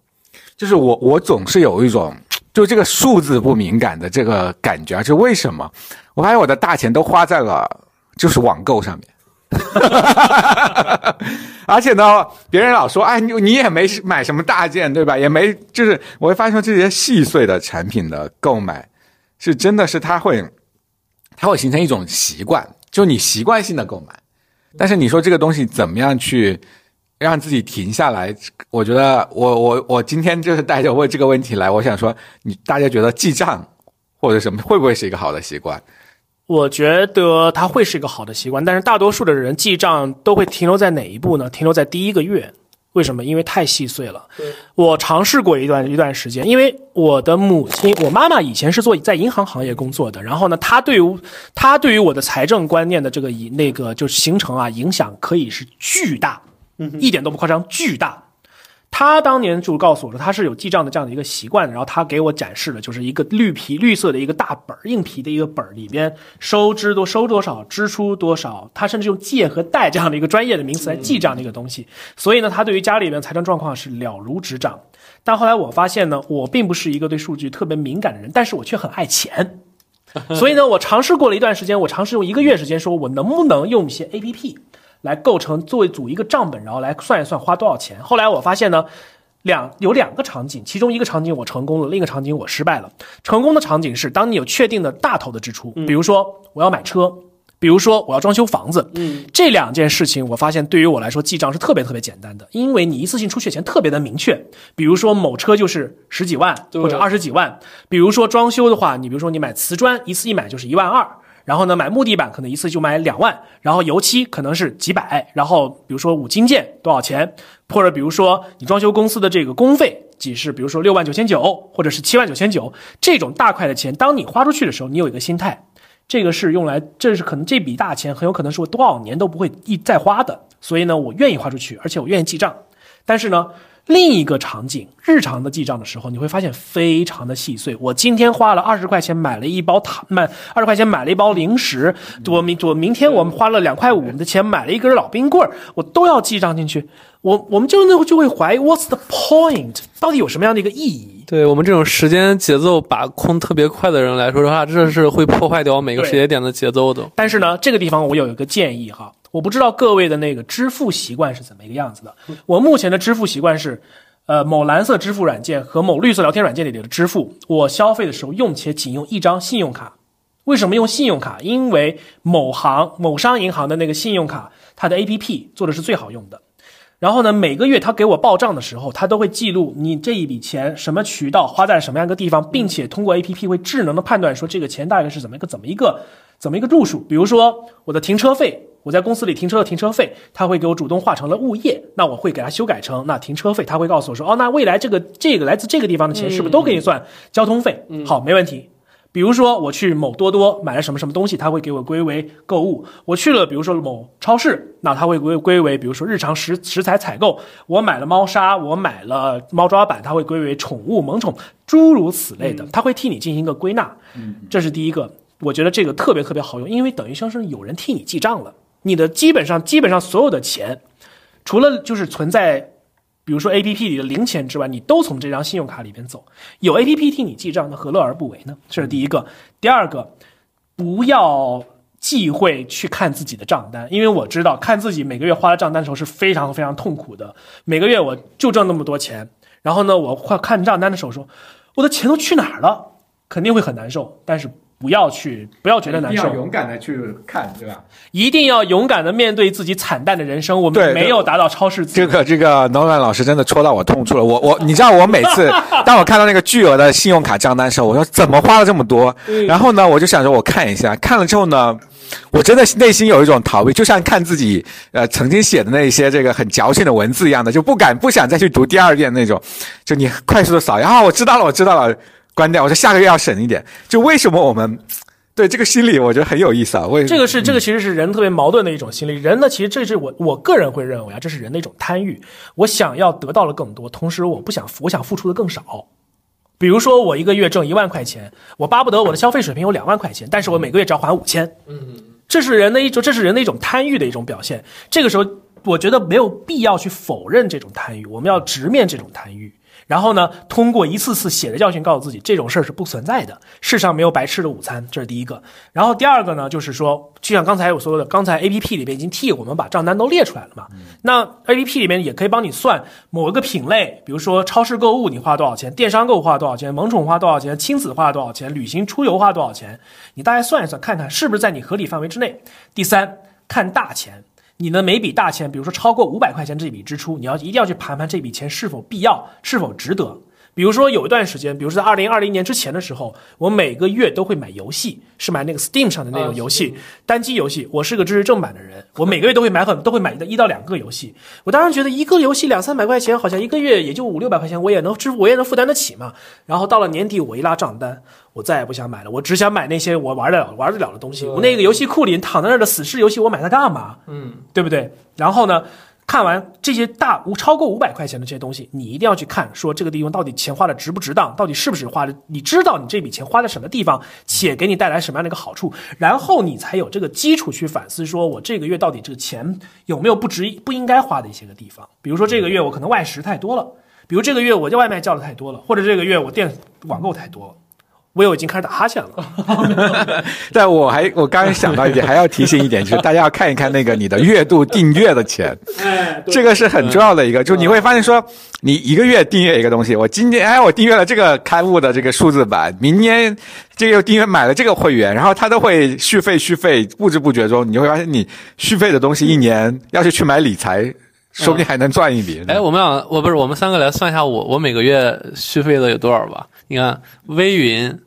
C: 就是我我总是有一种就这个数字不敏感的这个感觉，就为什么我发现我的大钱都花在了就是网购上面。而且呢，别人老说，哎，你你也没买什么大件，对吧？也没，就是我会发现说，这些细碎的产品的购买，是真的是他会，它会形成一种习惯，就你习惯性的购买。但是你说这个东西怎么样去让自己停下来？我觉得，我我我今天就是带着问这个问题来，我想说，你大家觉得记账或者什么会不会是一个好的习惯？
A: 我觉得它会是一个好的习惯，但是大多数的人记账都会停留在哪一步呢？停留在第一个月。为什么？因为太细碎了。我尝试过一段一段时间，因为我的母亲，我妈妈以前是做在银行行业工作的，然后呢，她对于她对于我的财政观念的这个以那个就是形成啊，影响可以是巨大，一点都不夸张，巨大。他当年就告诉我说，他是有记账的这样的一个习惯，然后他给我展示的就是一个绿皮绿色的一个大本儿硬皮的一个本儿里边收支多收多少，支出多少，他甚至用借和贷这样的一个专业的名词来记这样的一个东西。所以呢，他对于家里面财政状况是了如指掌。但后来我发现呢，我并不是一个对数据特别敏感的人，但是我却很爱钱。所以呢，我尝试过了一段时间，我尝试用一个月时间，说我能不能用一些 A P P。来构成作为组一个账本，然后来算一算花多少钱。后来我发现呢，两有两个场景，其中一个场景我成功了，另一个场景我失败了。成功的场景是当你有确定的大头的支出，比如说我要买车，比如说我要装修房子，嗯，这两件事情我发现对于我来说记账是特别特别简单的，因为你一次性出血钱特别的明确。比如说某车就是十几万或者二十几万，比如说装修的话，你比如说你买瓷砖，一次一买就是一万二。然后呢，买木地板可能一次就买两万，然后油漆可能是几百，然后比如说五金件多少钱，或者比如说你装修公司的这个工费，几是比如说六万九千九，或者是七万九千九，这种大块的钱，当你花出去的时候，你有一个心态，这个是用来，这是可能这笔大钱很有可能是我多少年都不会一再花的，所以呢，我愿意花出去，而且我愿意记账，但是呢。另一个场景，日常的记账的时候，你会发现非常的细碎。我今天花了二十块钱买了一包糖，买二十块钱买了一包零食。我明我明天我们花了两块五的钱买了一根老冰棍儿，我都要记账进去。我我们就那就会怀疑，What's the point？到底有什么样的一个意义？
B: 对我们这种时间节奏把控特别快的人来说的话，这是会破坏掉每个时间点的节奏的。
A: 但是呢，这个地方我有一个建议哈。我不知道各位的那个支付习惯是怎么一个样子的。我目前的支付习惯是，呃，某蓝色支付软件和某绿色聊天软件里的支付。我消费的时候用且仅用一张信用卡。为什么用信用卡？因为某行某商银行的那个信用卡，它的 APP 做的是最好用的。然后呢，每个月他给我报账的时候，他都会记录你这一笔钱什么渠道花在什么样一个地方，并且通过 APP 会智能的判断说这个钱大概是怎么一个怎么一个怎么一个路数。比如说我的停车费。我在公司里停车的停车费，他会给我主动划成了物业，那我会给他修改成那停车费，他会告诉我说，哦，那未来这个这个来自这个地方的钱是不是都可以算交通费？嗯好，没问题。比如说我去某多多买了什么什么东西，他会给我归为购物。我去了，比如说某超市，那他会归归为比如说日常食食材采购。我买了猫砂，我买了猫抓板，他会归为宠物萌宠，诸如此类的，他会替你进行一个归纳。嗯，这是第一个，我觉得这个特别特别好用，因为等于像是有人替你记账了。你的基本上基本上所有的钱，除了就是存在，比如说 A P P 里的零钱之外，你都从这张信用卡里边走。有 A P P 替你记账，那何乐而不为呢？这是第一个。第二个，不要忌讳去看自己的账单，因为我知道看自己每个月花的账单的时候是非常非常痛苦的。每个月我就挣那么多钱，然后呢，我快看账单的时候说，我的钱都去哪儿了？肯定会很难受。但是不要去，不要觉得难受，
C: 勇敢的去看，对吧？
A: 一定要勇敢的面对自己惨淡的人生。我们没有达到超市。
C: 这个这个 Nolan 老师真的戳到我痛处了。我我 你知道我每次当我看到那个巨额的信用卡账单的时候，我说怎么花了这么多？然后呢，我就想着我看一下，看了之后呢。我真的内心有一种逃避，就像看自己呃曾经写的那些这个很矫情的文字一样的，就不敢不想再去读第二遍那种。就你快速的扫一下，啊，我知道了，我知道了，关掉。我说下个月要省一点。就为什么我们对这个心理，我觉得很有意思啊。为
A: 这个是这个其实是人特别矛盾的一种心理。人呢，其实这是我我个人会认为啊，这是人的一种贪欲。我想要得到了更多，同时我不想我想付出的更少。比如说，我一个月挣一万块钱，我巴不得我的消费水平有两万块钱，但是我每个月只要还五千。嗯，这是人的一种，这是人的一种贪欲的一种表现。这个时候，我觉得没有必要去否认这种贪欲，我们要直面这种贪欲。然后呢，通过一次次血的教训，告诉自己这种事儿是不存在的，世上没有白吃的午餐，这是第一个。然后第二个呢，就是说，就像刚才我说的，刚才 A P P 里边已经替我们把账单都列出来了嘛。那 A P P 里面也可以帮你算某一个品类，比如说超市购物你花多少钱，电商购物花多少钱，萌宠花多少钱，亲子花多少钱，旅行出游花多少钱，你大概算一算，看看是不是在你合理范围之内。第三，看大钱。你的每笔大钱，比如说超过五百块钱这笔支出，你要一定要去盘盘这笔钱是否必要，是否值得。比如说有一段时间，比如说在二零二零年之前的时候，我每个月都会买游戏，是买那个 Steam 上的那种游戏，单机游戏。我是个支持正版的人，我每个月都会买很都会买一到两个游戏。我当然觉得一个游戏两三百块钱，好像一个月也就五六百块钱，我也能支付，我也能负担得起嘛。然后到了年底，我一拉账单，我再也不想买了，我只想买那些我玩得了、玩得了的东西。我那个游戏库里躺在那儿的死尸游戏，我买它干嘛？
B: 嗯，
A: 对不对？然后呢，看完这些大无超过五百块钱的这些东西，你一定要去看，说这个地方到底钱花的值不值当，到底是不是花的，你知道你这笔钱花在什么地方，且给你带来什么样的一个好处，然后你才有这个基础去反思，说我这个月到底这个钱有没有不值不应该花的一些个地方，比如说这个月我可能外食太多了，比如这个月我叫外卖叫的太多了，或者这个月我电网购太多了。我有已经开始打哈欠了。
C: 但我还我刚刚想到一点，还要提醒一点，就是大家要看一看那个你的月度订阅的钱，这个是很重要的一个。就你会发现说，你一个月订阅一个东西，我今天哎我订阅了这个刊物的这个数字版，明年这个又订阅买了这个会员，然后它都会续费续费，不知不觉中你会发现你续费的东西一年要是去买理财，说不定还能赚一笔。
B: 哎，我们俩我不是我们三个来算一下我我每个月续费的有多少吧？你看微云、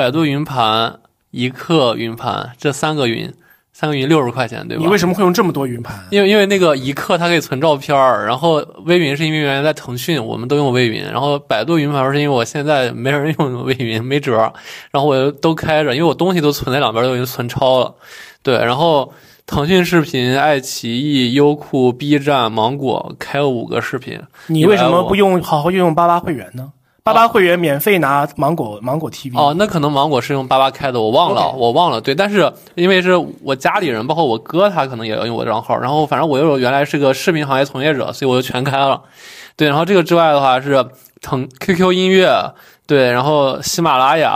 B: 百度云盘、一克云盘这三个云，三个云六十块钱，对吧？
A: 你为什么会用这么多云盘？
B: 因为因为那个一克它可以存照片儿，然后微云是因为原来在腾讯，我们都用微云，然后百度云盘是因为我现在没人用微云，没辙，然后我都开着，因为我东西都存在两边都已经存超了，对，然后腾讯视频、爱奇艺、优酷、B 站、芒果开了五个视频，
A: 你为什么不用好好运用八八会员呢？八八会员免费拿芒果芒果 TV
B: 哦，那可能芒果是用八八开的，我忘了我忘了。对，但是因为是我家里人，包括我哥，他可能也要用我账号。然后反正我又原来是个视频行业从业者，所以我就全开了。对，然后这个之外的话是腾 QQ 音乐，对，然后喜马拉雅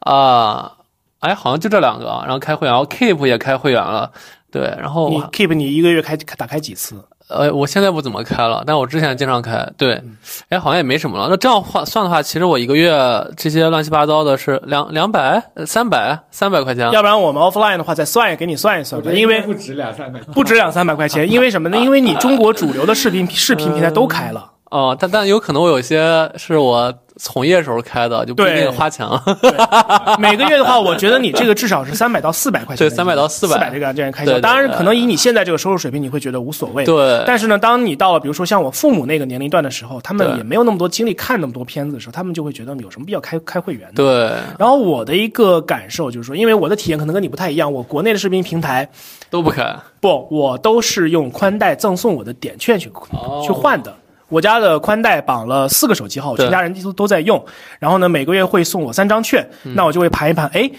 B: 啊、哎，好像就这两个。然后开会员，然后 Keep 也开会员了。对，然后
A: 你 Keep 你一个月开打开几次？
B: 呃，我现在不怎么开了，但我之前经常开。对，
A: 嗯
B: 哎，好像也没什么了。那这样话算的话，其实我一个月这些乱七八糟的是两两百、呃三百、三百块钱。
A: 要不然我们 offline 的话再算一给你算一算吧，因为
C: 不止两三百。
A: 不止两三百块钱，因为什么呢？因为你中国主流的视频视频平台都开了。
B: 哦，但但有可能我有些是我从业时候开的，就不一
A: 对
B: 定花钱了。
A: 每个月的话，我觉得你这个至少是三百到四百块钱，
B: 对三百到400
A: 四百这个这样开销。当然，可能以你现在这个收入水平，你会觉得无所谓。
B: 对，
A: 但是呢，当你到了比如说像我父母那个年龄段的时候，他们也没有那么多精力看那么多片子的时候，他们就会觉得有什么必要开开会员呢？
B: 对，
A: 然后我的一个感受就是说，因为我的体验可能跟你不太一样，我国内的视频平台
B: 都不开。
A: 不，我都是用宽带赠送我的点券去、
B: 哦
A: 去换的。我家的宽带绑了四个手机号，全家人都都在用。然后呢，每个月会送我三张券，
B: 嗯
A: 那我就会盘一盘，哎。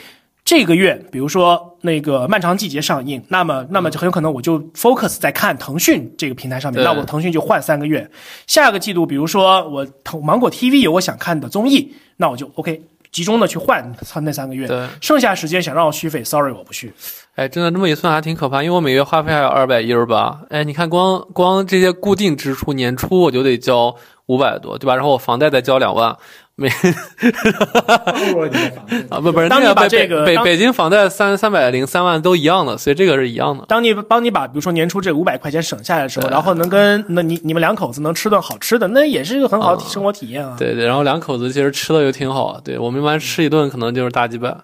A: 这个月，比如说那个《漫长季节》上映，那么那么就很有可能我就 focus 在看腾讯这个平台上面，
B: 对
A: 那我腾讯就换三个月。下个季度，比如说我腾芒果 TV 有我想看的综艺，那我就 OK 集中的去换它那三个月。剩下时间想让我续费，sorry 我不续。
B: 哎，真的这么一算还挺可怕，因为我每月花费还有二百一十八。哎，你看光光这些固定支出，年初我就得交五百多，对吧？然后我房贷再交两万，没 啊，不不是，
A: 当你
B: 那北
A: 把这个当
B: 北北京房贷三三百零三万都一样的，所以这个是一样的。
A: 当你帮你把比如说年初这五百块钱省下来的时候，然后能跟那你你们两口子能吃顿好吃的，那也是一个很好的生活体验啊。
B: 对对，然后两口子其实吃的又挺好，对我们一般吃一顿可能就是大几百。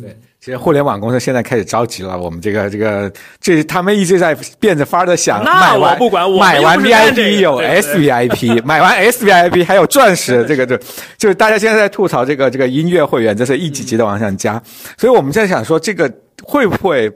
C: 对，其实互联网公司现在开始着急了，我们这个这个，这他们一直在变着法儿的想，
A: 那
C: 买完
A: 我不管我
C: 买完 VIP 有 SVIP，买完 SVIP 还有钻石，这个就就是大家现在在吐槽这个这个音乐会员，这是一级级的往上加，所以我们在想说，这个会不会？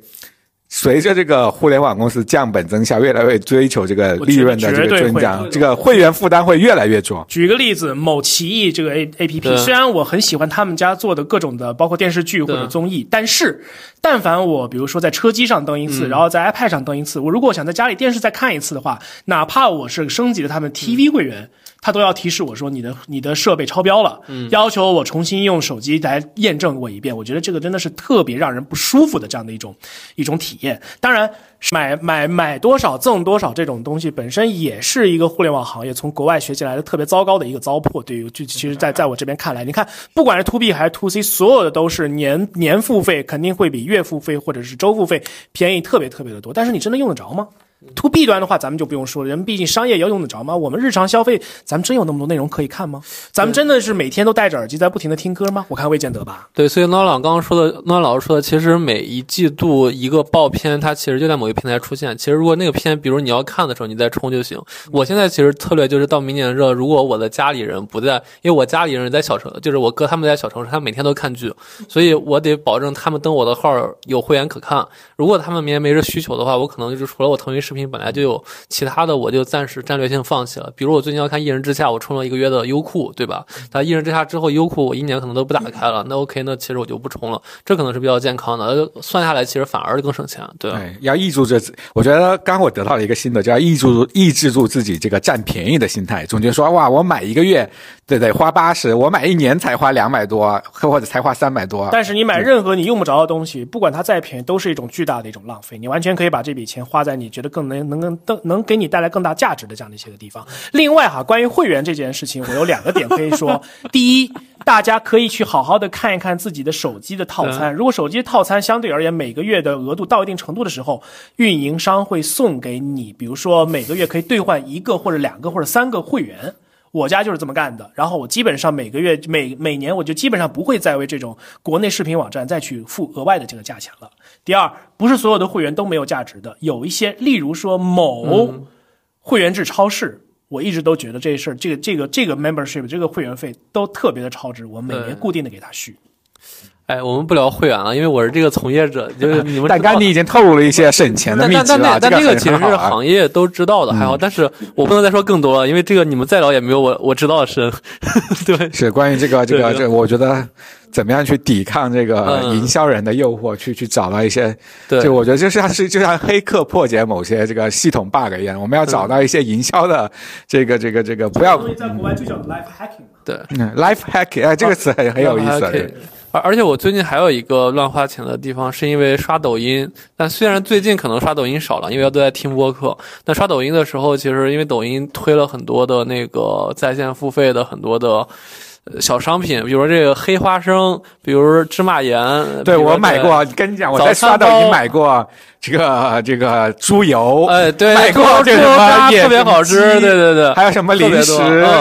C: 随着这个互联网公司降本增效，越来越追求这个利润的这个增长，这个会员负担会越来越重。
A: 举个例子，某奇艺这个 A A P P，虽然我很喜欢他们家做的各种的，包括电视剧或者综艺，但是但凡我比如说在车机上登一次，然后在 iPad 上登一次，我如果想在家里电视再看一次的话，哪怕我是升级了他们 TV 会员。它都要提示我说你的你的设备超标了，要求我重新用手机来验证过一遍。我觉得这个真的是特别让人不舒服的这样的一种一种体验。当然，买买买多少赠多少这种东西本身也是一个互联网行业从国外学起来的特别糟糕的一个糟粕。对于就其实在在我这边看来，你看不管是 to B 还是 to C，所有的都是年年付费肯定会比月付费或者是周付费便宜特别特别的多。但是你真的用得着吗？to B 端的话，咱们就不用说了，人毕竟商业也要用得着吗？我们日常消费，咱们真有那么多内容可以看吗？咱们真的是每天都戴着耳机在不停的听歌吗？我看未见得吧。
B: 对，所以诺老刚刚说的，诺老师说的，其实每一季度一个爆片，它其实就在某一个平台出现。其实如果那个片，比如你要看的时候，你再冲就行。我现在其实策略就是到明年热，如果我的家里人不在，因为我家里人在小城，就是我哥他们在小城市，他每天都看剧，所以我得保证他们登我的号有会员可看。如果他们明年没这需求的话，我可能就是除了我腾讯视频本来就有，其他的我就暂时战略性放弃了。比如我最近要看《一人之下》，我充了一个月的优酷，对吧？但《一人之下》之后，优酷我一年可能都不打开了，那 OK，那其实我就不充了，这可能是比较健康的。算下来，其实反而更省钱，对
C: 要抑制住这，我觉得刚刚我得到了一个新的，就要抑制住抑制住自己这个占便宜的心态，总觉得说哇，我买一个月得得花八十，我买一年才花两百多，或者才花三百多。
A: 但是你买任何你用不着的东西，不管它再便宜，都是一种巨大的一种浪费。你完全可以把这笔钱花在你觉得更能能能能能给你带来更大价值的这样的一些个地方。另外哈，关于会员这件事情，我有两个点可以说。第一，大家可以去好好的看一看自己的手机的套餐。如果手机套餐相对而言每个月的额度到一定程度的时候，运营商会送给你，比如说每个月可以兑换一个或者两个或者三个会员。我家就是这么干的，然后我基本上每个月每每年我就基本上不会再为这种国内视频网站再去付额外的这个价钱了。第二，不是所有的会员都没有价值的，有一些，例如说某会员制超市，我一直都觉得这事儿，这个这个这个 membership 这个会员费都特别的超值，我每年固定的给他续。
B: 哎，我们不聊会员了，因为我是这个从业者，就是你们
C: 但刚你已经透露了一些省钱的
B: 但
C: 秘籍了，
B: 但但那但
C: 这个很
B: 那个其实是。行业都知道的，还好，但是我不能再说更多了，因为这个你们再聊也没有我我知道的深，对。
C: 是关于这个这个这个，我觉得怎么样去抵抗这个
B: 嗯
C: 营销人的诱惑，去去找到一些，
B: 对
C: 就我觉得就像是就像黑客破解某些这个系统 bug 一样，我们要找到一些营销的这个这个这个，不要
A: 所以在国外就叫 life hacking 嘛。
B: 对，
C: 嗯 life hacking 哎，这个词很很有意思。对
B: 而而且我最近还有一个乱花钱的地方，是因为刷抖音。但虽然最近可能刷抖音少了，因为都在听播客。但刷抖音的时候，其实因为抖音推了很多的那个在线付费的很多的。呃小商品，比如这个黑花生，比如芝麻盐。
C: 对我买过，跟你讲，我在刷抖音买过这个这个猪油，
B: 哎，对，
C: 买过
B: 猪
C: 这什么野
B: 渣特别好吃，对对对。
C: 还有什么零食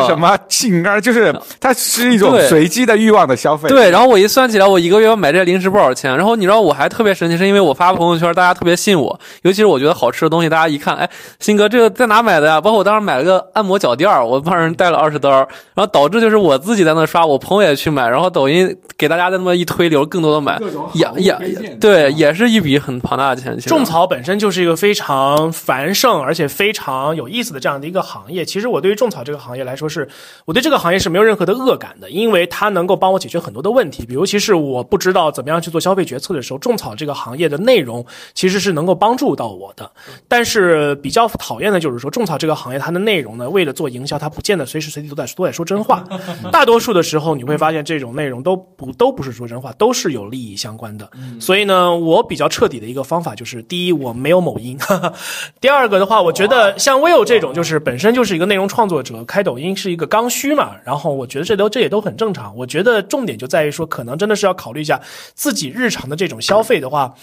C: 什么饼干儿，就是它是一种随机的欲望的消费。
B: 对，然后我一算起来，我一个月要买这些零食不少钱。然后你知道我还特别神奇，是因为我发朋友圈，大家特别信我，尤其是我觉得好吃的东西，大家一看，哎，鑫哥这个在哪买的呀？包括我当时买了个按摩脚垫儿，我帮人带了二十刀，然后导致就是我自己在那刷，我朋友也去买，然后抖音给大家在那么一推流，更多的买也也对，也是一笔很庞大的钱。其实
A: 种草本身就是一个非常繁盛而且非常有意思的这样的一个行业。其实我对于种草这个行业来说是，我对这个行业是没有任何的恶感的，因为它能够帮我解决很多的问题。比尤其是我不知道怎么样去做消费决策的时候，种草这个行业的内容其实是能够帮助到我的。但是比较讨厌的就是说，种草这个行业它的内容呢，为了做营销，它不见得随时随地都在都在说真话。大多数数的时候，你会发现这种内容都不都不是说真话，都是有利益相关的。所以呢，我比较彻底的一个方法就是：第一，我没有某音；第二个的话，我觉得像 Will 这种，就是本身就是一个内容创作者，开抖音是一个刚需嘛。然后我觉得这都这也都很正常。我觉得重点就在于说，可能真的是要考虑一下自己日常的这种消费的话。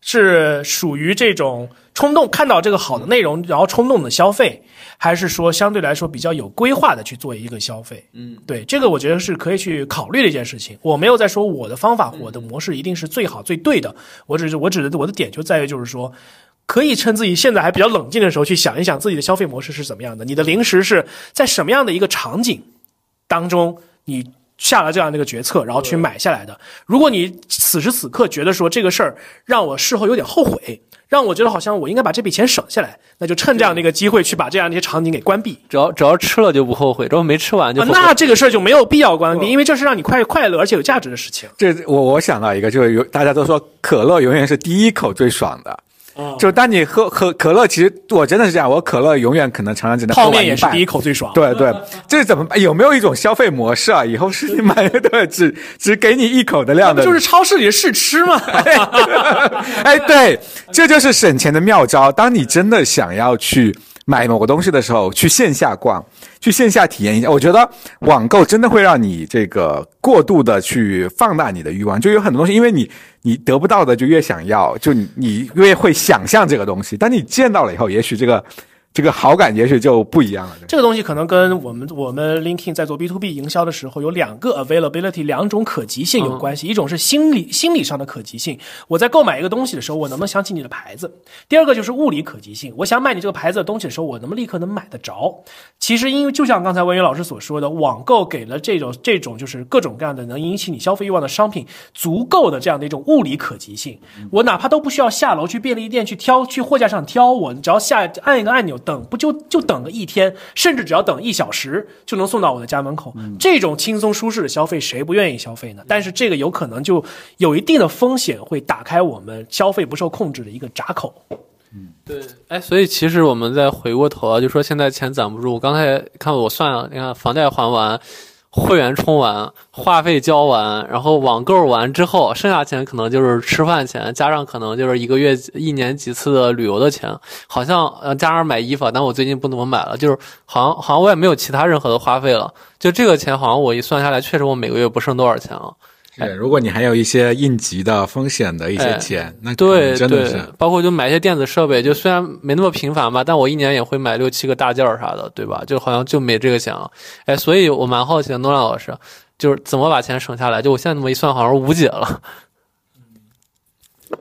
A: 是属于这种冲动，看到这个好的内容，然后冲动的消费，还是说相对来说比较有规划的去做一个消费？
B: 嗯，
A: 对，这个我觉得是可以去考虑的一件事情。我没有在说我的方法，我的模式一定是最好最对的，我只是我指的我的点就在于就是说，可以趁自己现在还比较冷静的时候去想一想自己的消费模式是怎么样的，你的零食是在什么样的一个场景当中你。下了这样的一个决策，然后去买下来的。如果你此时此刻觉得说这个事儿让我事后有点后悔，让我觉得好像我应该把这笔钱省下来，那就趁这样的一个机会去把这样的一些场景给关闭。
B: 只要只要吃了就不后悔，只要没吃完就。
A: 那这个事儿就没有必要关闭，因为这是让你快快乐而且有价值的事情。
C: 这我我想到一个，就是有大家都说可乐永远是第一口最爽的。就当你喝喝可乐，其实我真的是这样，我可乐永远可能常常只能
A: 泡面也是第一口最爽。
C: 对对，这是怎么有没有一种消费模式啊？以后是你买的 只只给你一口的量的，
A: 就是超市里的试吃嘛。
C: 哎，对，这就是省钱的妙招。当你真的想要去买某个东西的时候，去线下逛。去线下体验一下，我觉得网购真的会让你这个过度的去放大你的欲望，就有很多东西，因为你你得不到的就越想要，就你越会想象这个东西，当你见到了以后，也许这个。这个好感也许就不一样了。
A: 这个东西可能跟我们我们 LinkedIn 在做 B to B 营销的时候有两个 availability 两种可及性有关系，一种是心理心理上的可及性，我在购买一个东西的时候，我能不能想起你的牌子；第二个就是物理可及性，我想买你这个牌子的东西的时候，我能不能立刻能买得着？其实因为就像刚才文宇老师所说的，网购给了这种这种就是各种各样的能引起你消费欲望的商品足够的这样的一种物理可及性，我哪怕都不需要下楼去便利店去挑去货架上挑，我只要下按一个按钮。等不就就等个一天，甚至只要等一小时就能送到我的家门口。这种轻松舒适的消费，谁不愿意消费呢？但是这个有可能就有一定的风险，会打开我们消费不受控制的一个闸口。
B: 嗯，对。哎，所以其实我们再回过头啊，就说现在钱攒不住。我刚才看我算了，你看房贷还完。会员充完，话费交完，然后网购完之后，剩下钱可能就是吃饭钱，加上可能就是一个月、一年几次的旅游的钱，好像呃加上买衣服，但我最近不怎么买了，就是好像好像我也没有其他任何的花费了，就这个钱好像我一算下来，确实我每个月不剩多少钱了。
C: 对，如果你还有一些应急的风险的一些钱，那
B: 对
C: 真的是，
B: 包括就买一些电子设备，就虽然没那么频繁吧，但我一年也会买六七个大件儿啥的，对吧？就好像就没这个钱了。哎，所以我蛮好奇的，诺兰老师，就是怎么把钱省下来？就我现在这么一算，好像无解了。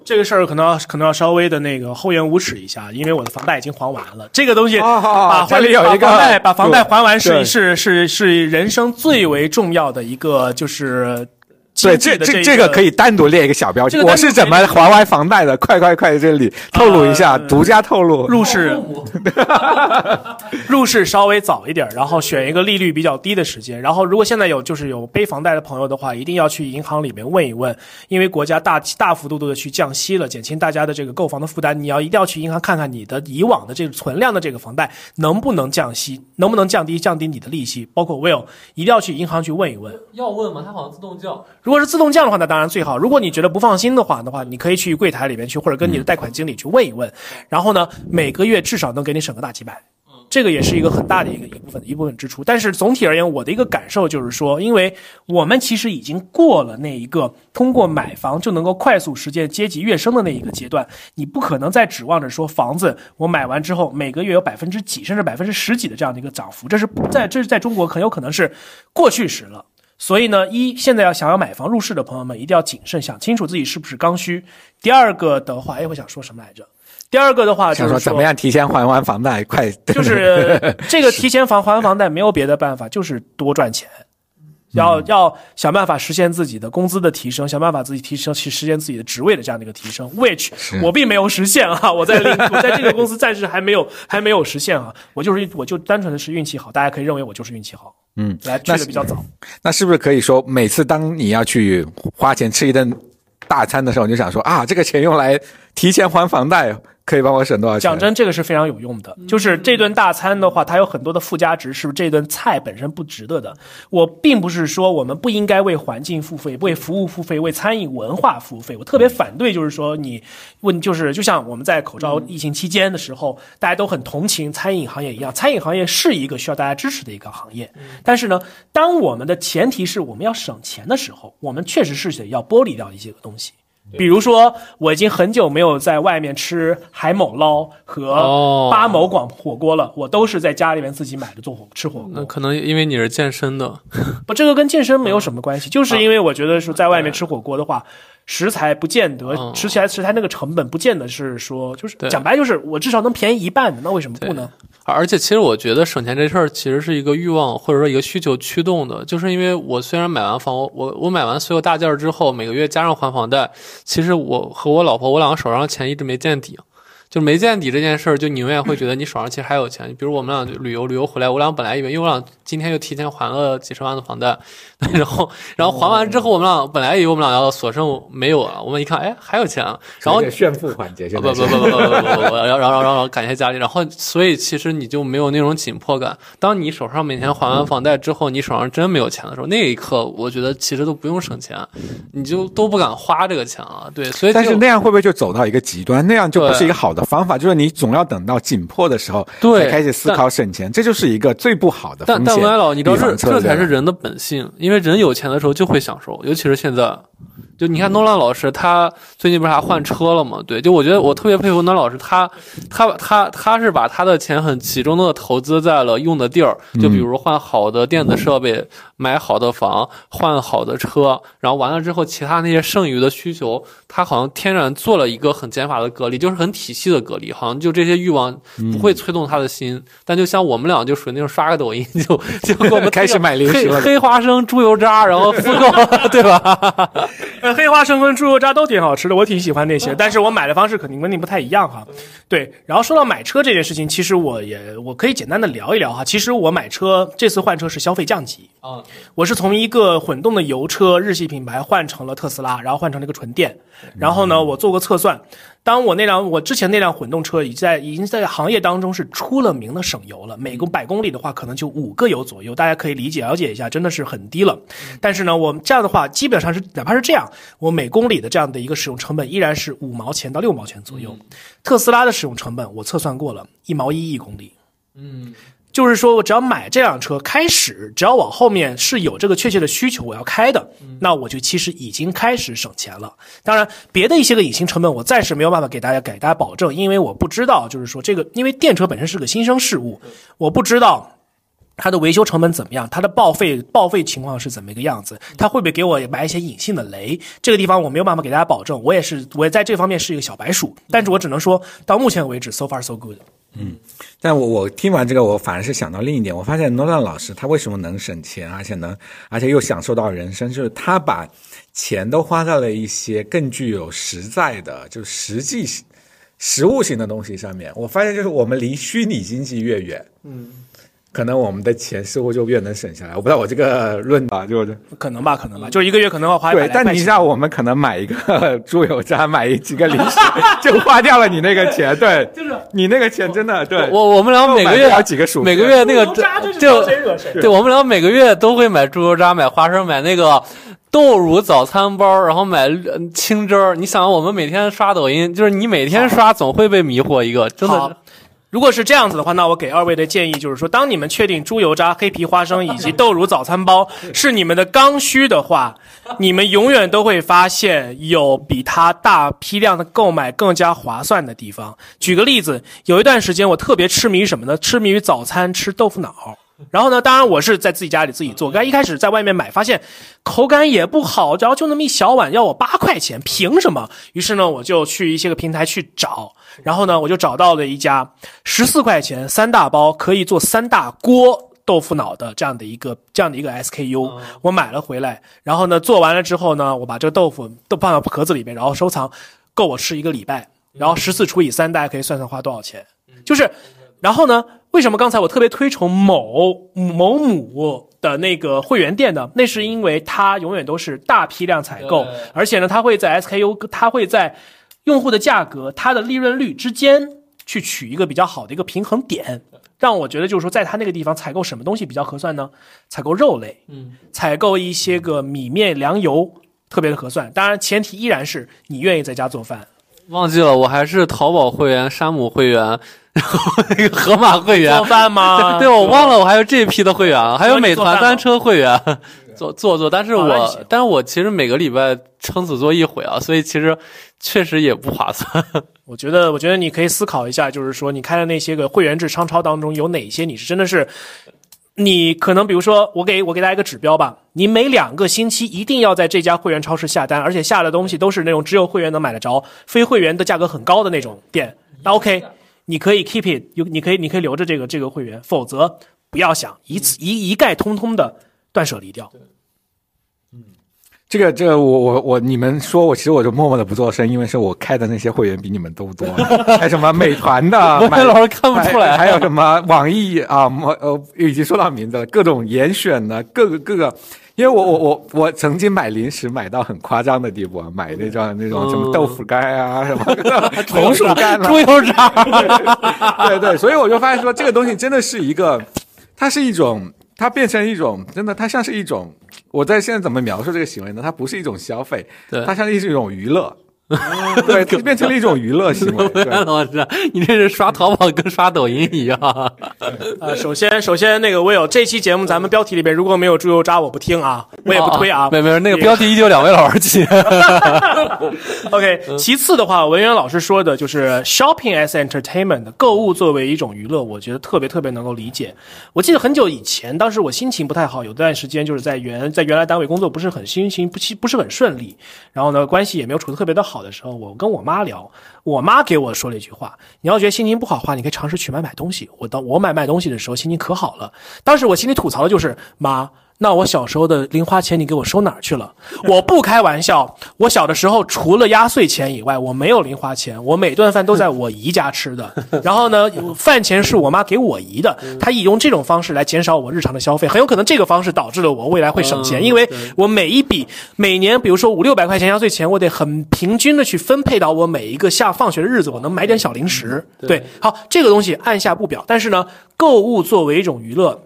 A: 这个事儿可能要可能要稍微的那个厚颜无耻一下，因为我的房贷已经还完了。这个东西把
C: 这里有一个
A: 房贷，把房贷还完是是是是人生最为重要的一个就是。
C: 对，这这
A: 这
C: 个可以单独列一个小标题。我是怎么还完房贷的？快快快，这里透露一下，独家透露。
A: 入市，入市稍微早一点，然后选一个利率比较低的时间。然后，如果现在有就是有背房贷的朋友的话，一定要去银行里面问一问，因为国家大大幅度度的去降息了，减轻大家的这个购房的负担。你要一定要去银行看看你的以往的这个存量的这个房贷能不能降息，能不能降低降低你的利息。包括 Will，一定要去银行去问一问。
B: 要问吗？它好像自动降。
A: 如果是自动降的话，那当然最好。如果你觉得不放心的话的话，你可以去柜台里面去，或者跟你的贷款经理去问一问。然后呢，每个月至少能给你省个大几百，这个也是一个很大的一个一部分一部分支出。但是总体而言，我的一个感受就是说，因为我们其实已经过了那一个通过买房就能够快速实现阶级跃升的那一个阶段，你不可能再指望着说房子我买完之后每个月有百分之几甚至百分之十几的这样的一个涨幅，这是在这是在中国很有可能是过去时了。所以呢，一现在要想要买房入市的朋友们，一定要谨慎，想清楚自己是不是刚需。第二个的话，哎，我想说什么来着？第二个的话就是说，
C: 怎么样提前还完房贷，快
A: 就是这个提前房还房贷没有别的办法，就是多赚钱。要要想办法实现自己的工资的提升，想办法自己提升去实现自己的职位的这样的一个提升，which 我并没有实现啊，我在我在这个公司暂时还没有还没有实现啊，我就是我就单纯的是运气好，大家可以认为我就是运气好，
C: 嗯，
A: 来去的比较早，
C: 那是不是可以说每次当你要去花钱吃一顿大餐的时候，你就想说啊，这个钱用来提前还房贷可以帮我省多少钱？
A: 讲真，这个是非常有用的。就是这顿大餐的话，它有很多的附加值，是不是这顿菜本身不值得的？我并不是说我们不应该为环境付费、为服务付费、为餐饮文化付费。我特别反对，就是说你问，就是就像我们在口罩疫情期间的时候，大家都很同情餐饮行业一样，餐饮行业是一个需要大家支持的一个行业。但是呢，当我们的前提是我们要省钱的时候，我们确实是得要剥离掉一些个东西。比如说，我已经很久没有在外面吃海某捞和
B: 哦。
A: 八某广火锅了，我都是在家里面自己买的做火吃火锅。
B: 那可能因为你是健身的，
A: 不，这个跟健身没有什么关系，就是因为我觉得是在外面吃火锅的话，食材不见得
B: 嗯
A: 吃起来食材那个成本不见得是说，就是讲白就是我至少能便宜一半的，那为什么不呢？
B: 而且其实我觉得省钱这事儿其实是一个欲望或者说一个需求驱动的，就是因为我虽然买完房，我我我买完所有大件儿之后，每个月加上还房贷，其实我和我老婆我两个手上的钱一直没见底。就没见底这件事儿，就你永远会觉得你手上其实还有钱。比如我们俩就旅游旅游回来，我俩本来以为，因为我俩今天就提前还了几十万的房贷，然后然后还完之后，我们俩本来以为我们俩要所剩没有了，我们一看，哎，还有钱啊，然后
C: 炫富环节，
B: 不不不不不不不不，然后然后然后感谢家里，然后所以其实你就没有那种紧迫感。当你手上每天还完房贷之后，你手上真没有钱的时候，那一刻我觉得其实都不用省钱，你就都不敢花这个钱了。对，所以
C: 但是那样会不会就走到一个极端？那样就不是一个好的方法，就是你总要等到紧迫的时候
B: 对
C: 才开始思考省钱，这就是一个最不好的风险。
B: 但但文老，你知道这这才是人的本性，因为人有钱的时候就会享受，尤其是现在。就你看诺兰老师，他最近不是还换车了吗？对，就我觉得我特别佩服诺兰老师，他他他他是把他的钱很集中的投资在了用的地儿，就比如换好的电子设备、买好的房、换好的车，然后完了之后，其他那些剩余的需求，他好像天然做了一个很减法的隔离，就是很体系的隔离，好像就这些欲望不会催动他的心。但就像我们俩就属于那种刷个抖音就 就给我们
C: 开始买零食了
B: 黑黑花生、猪油渣，然后复购，对吧？
A: 呃，黑花生跟猪肉渣都挺好吃的，我挺喜欢那些，但是我买的方式肯定跟你不太一样哈。对，然后说到买车这件事情，其实我也我可以简单的聊一聊哈。其实我买车这次换车是消费降级，
B: 啊，
A: 我是从一个混动的油车日系品牌换成了特斯拉，然后换成了一个纯电。然后呢，我做过测算，当我那辆我之前那辆混动车已经在已经在行业当中是出了名的省油了，每公百公里的话可能就五个油左右，大家可以理解了解一下，真的是很低了。但是呢，我们这样的话，基本上是哪怕是这样，我每公里的这样的一个使用成本依然是五毛钱到六毛钱左右。特斯拉的使用成本我测算过了，一毛一一公里。
B: 嗯，
A: 就是说我只要买这辆车，开始只要往后面是有这个确切的需求我要开的，那我就其实已经开始省钱了。当然，别的一些个隐形成本我暂时没有办法给大家给大家保证，因为我不知道，就是说这个，因为电车本身是个新生事物，我不知道。它的维修成本怎么样？它的报废报废情况是怎么一个样子？它会不会给我埋一些隐性的雷？这个地方我没有办法给大家保证。我也是，我也在这方面是一个小白鼠，但是我只能说到目前为止，so far so good。
C: 嗯但我我听完这个，我反而是想到另一点，我发现诺兰老师他为什么能省钱，而且能，而且又享受到人生，就是他把钱都花在了一些更具有实在的，就实际实物型的东西上面。我发现就是我们离虚拟经济越远，嗯，可能我们的钱似乎就越能省下来。我不知道我这个论啊，就是
A: 可能吧，可能吧，就一个月可能要花
C: 对，但你
A: 来块钱。
C: 像我们可能买一个猪油渣，买几个零食，就花掉了你那个钱。对，
A: 就是
C: 你那个钱真的对。
B: 我我们俩每个月
C: 买不了几个薯
B: 每个月那个就对，我们俩每个月都会买猪油渣、买花生、买那个豆乳早餐包，然后买呃青汁儿。你想，我们每天刷抖音，就是你每天刷总会被迷惑一个，真的
A: 好。如果是这样子的话，那我给二位的建议就是说，当你们确定猪油渣、黑皮花生以及豆乳早餐包是你们的刚需的话，你们永远都会发现有比它大批量的购买更加划算的地方。举个例子，有一段时间我特别痴迷于什么呢？痴迷于早餐吃豆腐脑。然后呢，当然我是在自己家里自己做。刚一开始在外面买，发现口感也不好，然后就那么一小碗要我八块钱，凭什么？于是呢，我就去一些个平台去找，然后呢，我就找到了一家十四块钱三大包可以做三大锅豆腐脑的这样的一个这样的一个 SKU，、我买了回来，然后呢，做完了之后呢，我把这个豆腐都放到盒子里面，然后收藏，够我吃一个礼拜。然后十四除以三，大家可以算算花多少钱，就是。然后呢？为什么刚才我特别推崇某某母的那个会员店呢？那是因为它永远都是大批量采购，而且呢，它会在 SKU，它会在用户的价格、它的利润率之间去取一个比较好的一个平衡点，让我觉得就是说，在它那个地方采购什么东西比较合算呢？采购肉类，
B: 嗯，
A: 采购一些个米面粮油，特别的合算。当然，前提依然是你愿意在家做饭。
B: 忘记了，我还是淘宝会员、山姆会员，然后那个盒马会员
A: 做。饭吗？
B: 对，我忘了，我还有这一批的会员，还有美团单车会员，做做做。但是我但是我其实每个礼拜撑死做一回啊，所以其实确实也不划算。
A: 我觉得，我觉得你可以思考一下，就是说你开的那些个会员制商超当中，有哪些你是真的是，你可能比如说，我给我给大家一个指标吧，你每两个星期一定要在这家会员超市下单，而且下的东西都是那种只有会员能买得着，非会员的价格很高的那种店。那 OK，你可以 keep it，有你可以你可以留着这个这个会员，否则不要想一次一一概通通的断舍离掉。
C: 这个这个我我我你们说我其实我就默默的不做声，因为是我开的那些会员比你们都多，还有什么美团的，
B: 我
C: 买
B: 老是看不出来，
C: 还还有什么网易啊，我呃已经说到名字了，各种严选的，各个各个。因为我我我我曾经买零食买到很夸张的地步啊，买那种那种什么豆腐干啊，什么红薯干啊，
B: 猪油渣。
C: 对对，所以我就发现说，这个东西真的是一个，它是一种，它变成一种，真的，它像是一种，我在现在怎么描述这个行为呢？它不是一种消费，
B: 对
C: 它像是一种娱乐，对，就变成了一种娱乐行为。对
B: 老师，你这是刷淘宝跟刷抖音一样。
A: 呃，首先首先那个 Will 这期节目咱们标题里边如果没有猪油渣，我不听啊，我也不推啊。
B: 没没有，那个标题依旧两位老师起。
A: OK，其次的话，文渊老师说的就是 shopping as entertainment，购物作为一种娱乐，我觉得特别特别能够理解。我记得很久以前，当时我心情不太好，有段时间就是在原在原来单位工作不是很心情不不是很顺利，然后呢关系也没有处的特别的好好的时候，我跟我妈聊，我妈给我说了一句话：你要觉得心情不好的话，你可以尝试去买买东西。我当我买卖东西的时候，心情可好了。当时我心里吐槽的就是妈。那我小时候的零花钱你给我收哪儿去了？我不开玩笑，我小的时候除了压岁钱以外，我没有零花钱，我每顿饭都在我姨家吃的。然后呢，饭钱是我妈给我姨的，她以用这种方式来减少我日常的消费，很有可能这个方式导致了我未来会省钱，
B: 嗯
A: 因为我每一笔每年，比如说五六百块钱压岁钱，我得很平均的去分配到我每一个下放学的日子，我能买点小零食。对，好，这个东西按下不表，但是呢，购物作为一种娱乐，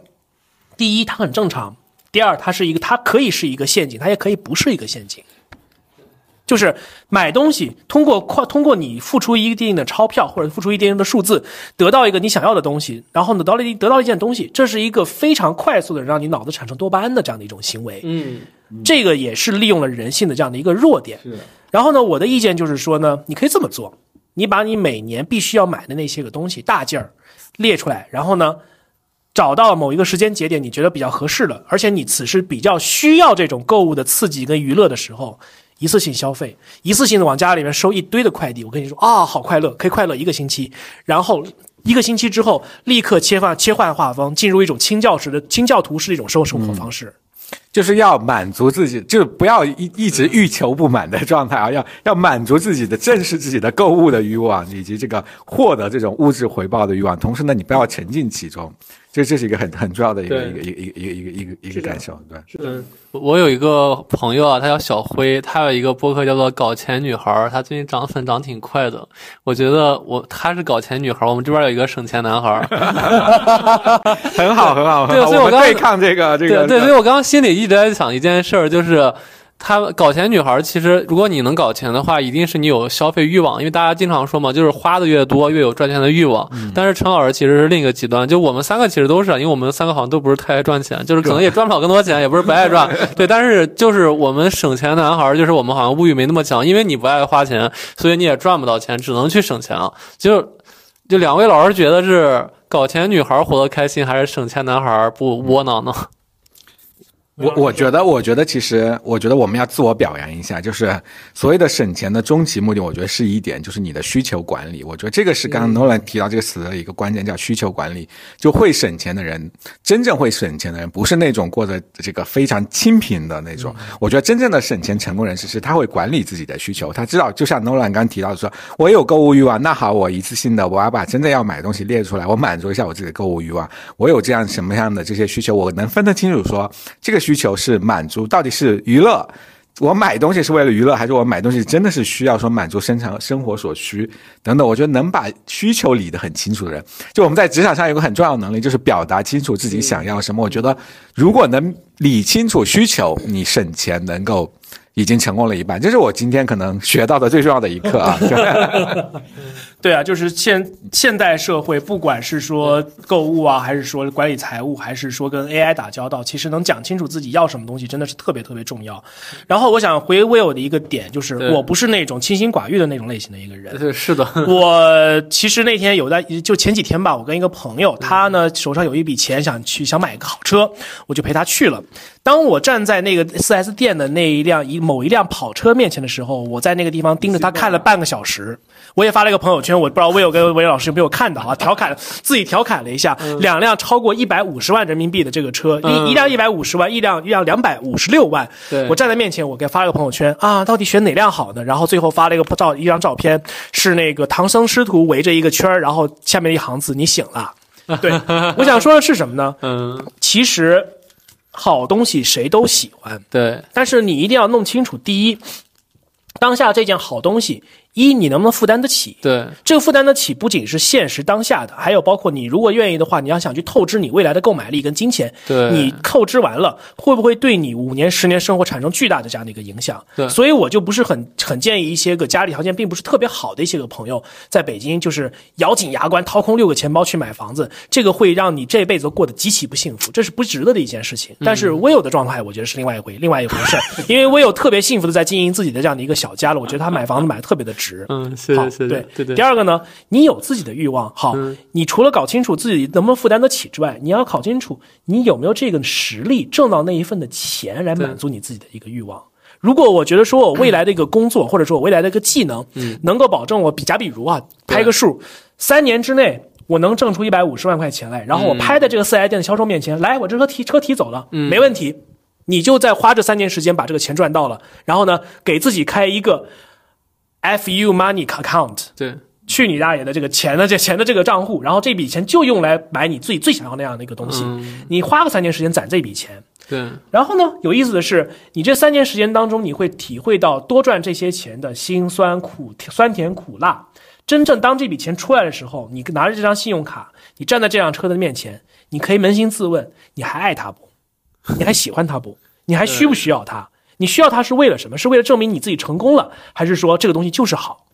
A: 第一它很正常，第二它是一个，它可以是一个陷阱，它也可以不是一个陷阱。就是买东西，通过快通过你付出一定的钞票或者付出一定的数字，得到一个你想要的东西，然后呢得到了一得到一件东西，这是一个非常快速的让你脑子产生多巴胺的这样的一种行为。
B: 嗯，
A: 这个也是利用了人性的这样的一个弱点。
C: 是
A: 然后呢，我的意见就是说呢，你可以这么做，你把你每年必须要买的那些个东西大件儿列出来，然后呢，找到某一个时间节点你觉得比较合适的，而且你此时比较需要这种购物的刺激跟娱乐的时候，一次性消费，一次性的往家里面收一堆的快递。我跟你说啊，好快乐，可以快乐一个星期，然后。一个星期之后，立刻切换切换画风，进入一种清教式的清教徒式的一种生生活方式。
C: 就是要满足自己，就是不要一一直欲求不满的状态啊，要要满足自己的正视自己的购物的欲望，以及这个获得这种物质回报的欲望。同时呢，你不要沉浸其中，这这是一个很很重要的一个一个一个一个一个一个一个感受，对。
B: 嗯，我有一个朋友啊，他叫小辉，他有一个播客叫做“搞钱女孩”，他最近涨粉涨挺快的。我觉得我他是搞钱女孩，我们这边有一个省钱男孩。
C: 很好，很好，很好。
B: 对所以我刚
C: 对抗这个这个
B: 对对，所以我刚刚心里一直在想一件事儿，就是。他搞钱女孩，其实如果你能搞钱的话，一定是你有消费欲望，因为大家经常说嘛，就是花的越多，越有赚钱的欲望。但是陈老师其实是另一个极端，就我们三个其实都是，因为我们三个好像都不是太爱赚钱，就是可能也赚不了更多钱，也不是不爱赚，对。但是就是我们省钱男孩，就是我们好像物欲没那么强，因为你不爱花钱，所以你也赚不到钱，只能去省钱了。就就两位老师觉得是搞钱女孩活得开心，还是省钱男孩不窝囊呢？
C: 我我觉得，我觉得其实，我觉得我们要自我表扬一下，就是所谓的省钱的终极目的，我觉得是一点，就是你的需求管理。我觉得这个是刚刚 Nolan 提到这个词的一个关键，叫需求管理。就会省钱的人，真正会省钱的人，不是那种过着这个非常清贫的那种。我觉得真正的省钱成功人士是他会管理自己的需求，他知道，就像 Nolan 刚刚提到的说，我有购物欲望，那好，我一次性的我要把真正要买的东西列出来，我满足一下我自己的购物欲望。我有这样什么样的这些需求，我能分得清楚说这个需求是满足到底是娱乐。我买东西是为了娱乐，还是我买东西真的是需要说满足生产生活所需等等？我觉得能把需求理得很清楚的人，就我们在职场上有个很重要的能力，就是表达清楚自己想要什么。我觉得如果能理清楚需求，你省钱能够已经成功了一半。这是我今天可能学到的最重要的一课啊。
A: 对啊，就是现现代社会，不管是说购物啊，还是说管理财务，还是说跟 AI 打交道，其实能讲清楚自己要什么东西，真的是特别特别重要。然后我想回 Will 的一个点，就是我不是那种清心寡欲的那种类型的一个人。
B: 对，是的，
A: 我其实那天有在，就前几天吧，我跟一个朋友，他呢手上有一笔钱，想去想买一个好车，我就陪他去了。当我站在那个 4S 店的那一辆一某一辆跑车面前的时候，我在那个地方盯着他看了半个小时。我也发了一个朋友圈，我不知道魏友跟韦老师有没有看到啊？调侃自己调侃了一下，两辆超过一百五十万人民币的这个车，
B: 嗯
A: 一一辆一百五十万，一辆一辆两百五十六万。
B: 对
A: 我站在面前，我给发了个朋友圈啊，到底选哪辆好呢？然后最后发了一个照一张照片，是那个唐僧师徒围着一个圈儿然后下面一行字：“你醒了。”对，我想说的是什么呢？
B: 嗯，
A: 其实好东西谁都喜欢，
B: 对，
A: 但是你一定要弄清楚，第一，当下这件好东西，一你能不能负担得起？
B: 对，
A: 这个负担得起，不仅是现实当下的，还有包括你如果愿意的话，你要想去透支你未来的购买力跟金钱，
B: 对
A: 你透支完了，会不会对你五年、十年生活产生巨大的这样的一个影响？
B: 对
A: 所以我就不是很很建议一些个家里条件并不是特别好的一些个朋友，在北京就是咬紧牙关掏空六个钱包去买房子，这个会让你这辈子过得极其不幸福，这是不值得的一件事情。但是 Will 的状态，我觉得是另外一回另外一回事，因为 Will 特别幸福的在经营自己的这样的一个小家了，我觉得他买房子买的特别的值。
B: 嗯，是
A: 好
B: 的，是的
A: 对，
B: 对对。
A: 第，二个呢，你有自己的欲望，好，你除了搞清楚自己能不能负担得起之外，你要搞清楚你有没有这个实力挣到那一份的钱来满足你自己的一个欲望。如果我觉得说我未来的一个工作，或者说我未来的一个技能，能够保证我比假比如啊，拍个数，三年之内。我能挣出一百五十万块钱来，然后我拍在这个四 S 店的销售面前，来，我这车提车提走了，没问题，你就再花这三年时间把这个钱赚到了，然后呢，给自己开一个 FU Money account，
B: 对，
A: 去你大爷的这个钱的这钱的这个账户，然后这笔钱就用来买你自己最想要那样的一个东西。你花个三年时间攒这笔钱，
B: 对，
A: 然后呢，有意思的是，你这三年时间当中，你会体会到多赚这些钱的辛酸苦酸甜苦辣。真正当这笔钱出来的时候，你拿着这张信用卡，你站在这辆车的面前，你可以扪心自问：你还爱他不？你还喜欢他不？你还需不需要它？你需要它是为了什么？是为了证明你自己成功了，还是说这个东西就是好，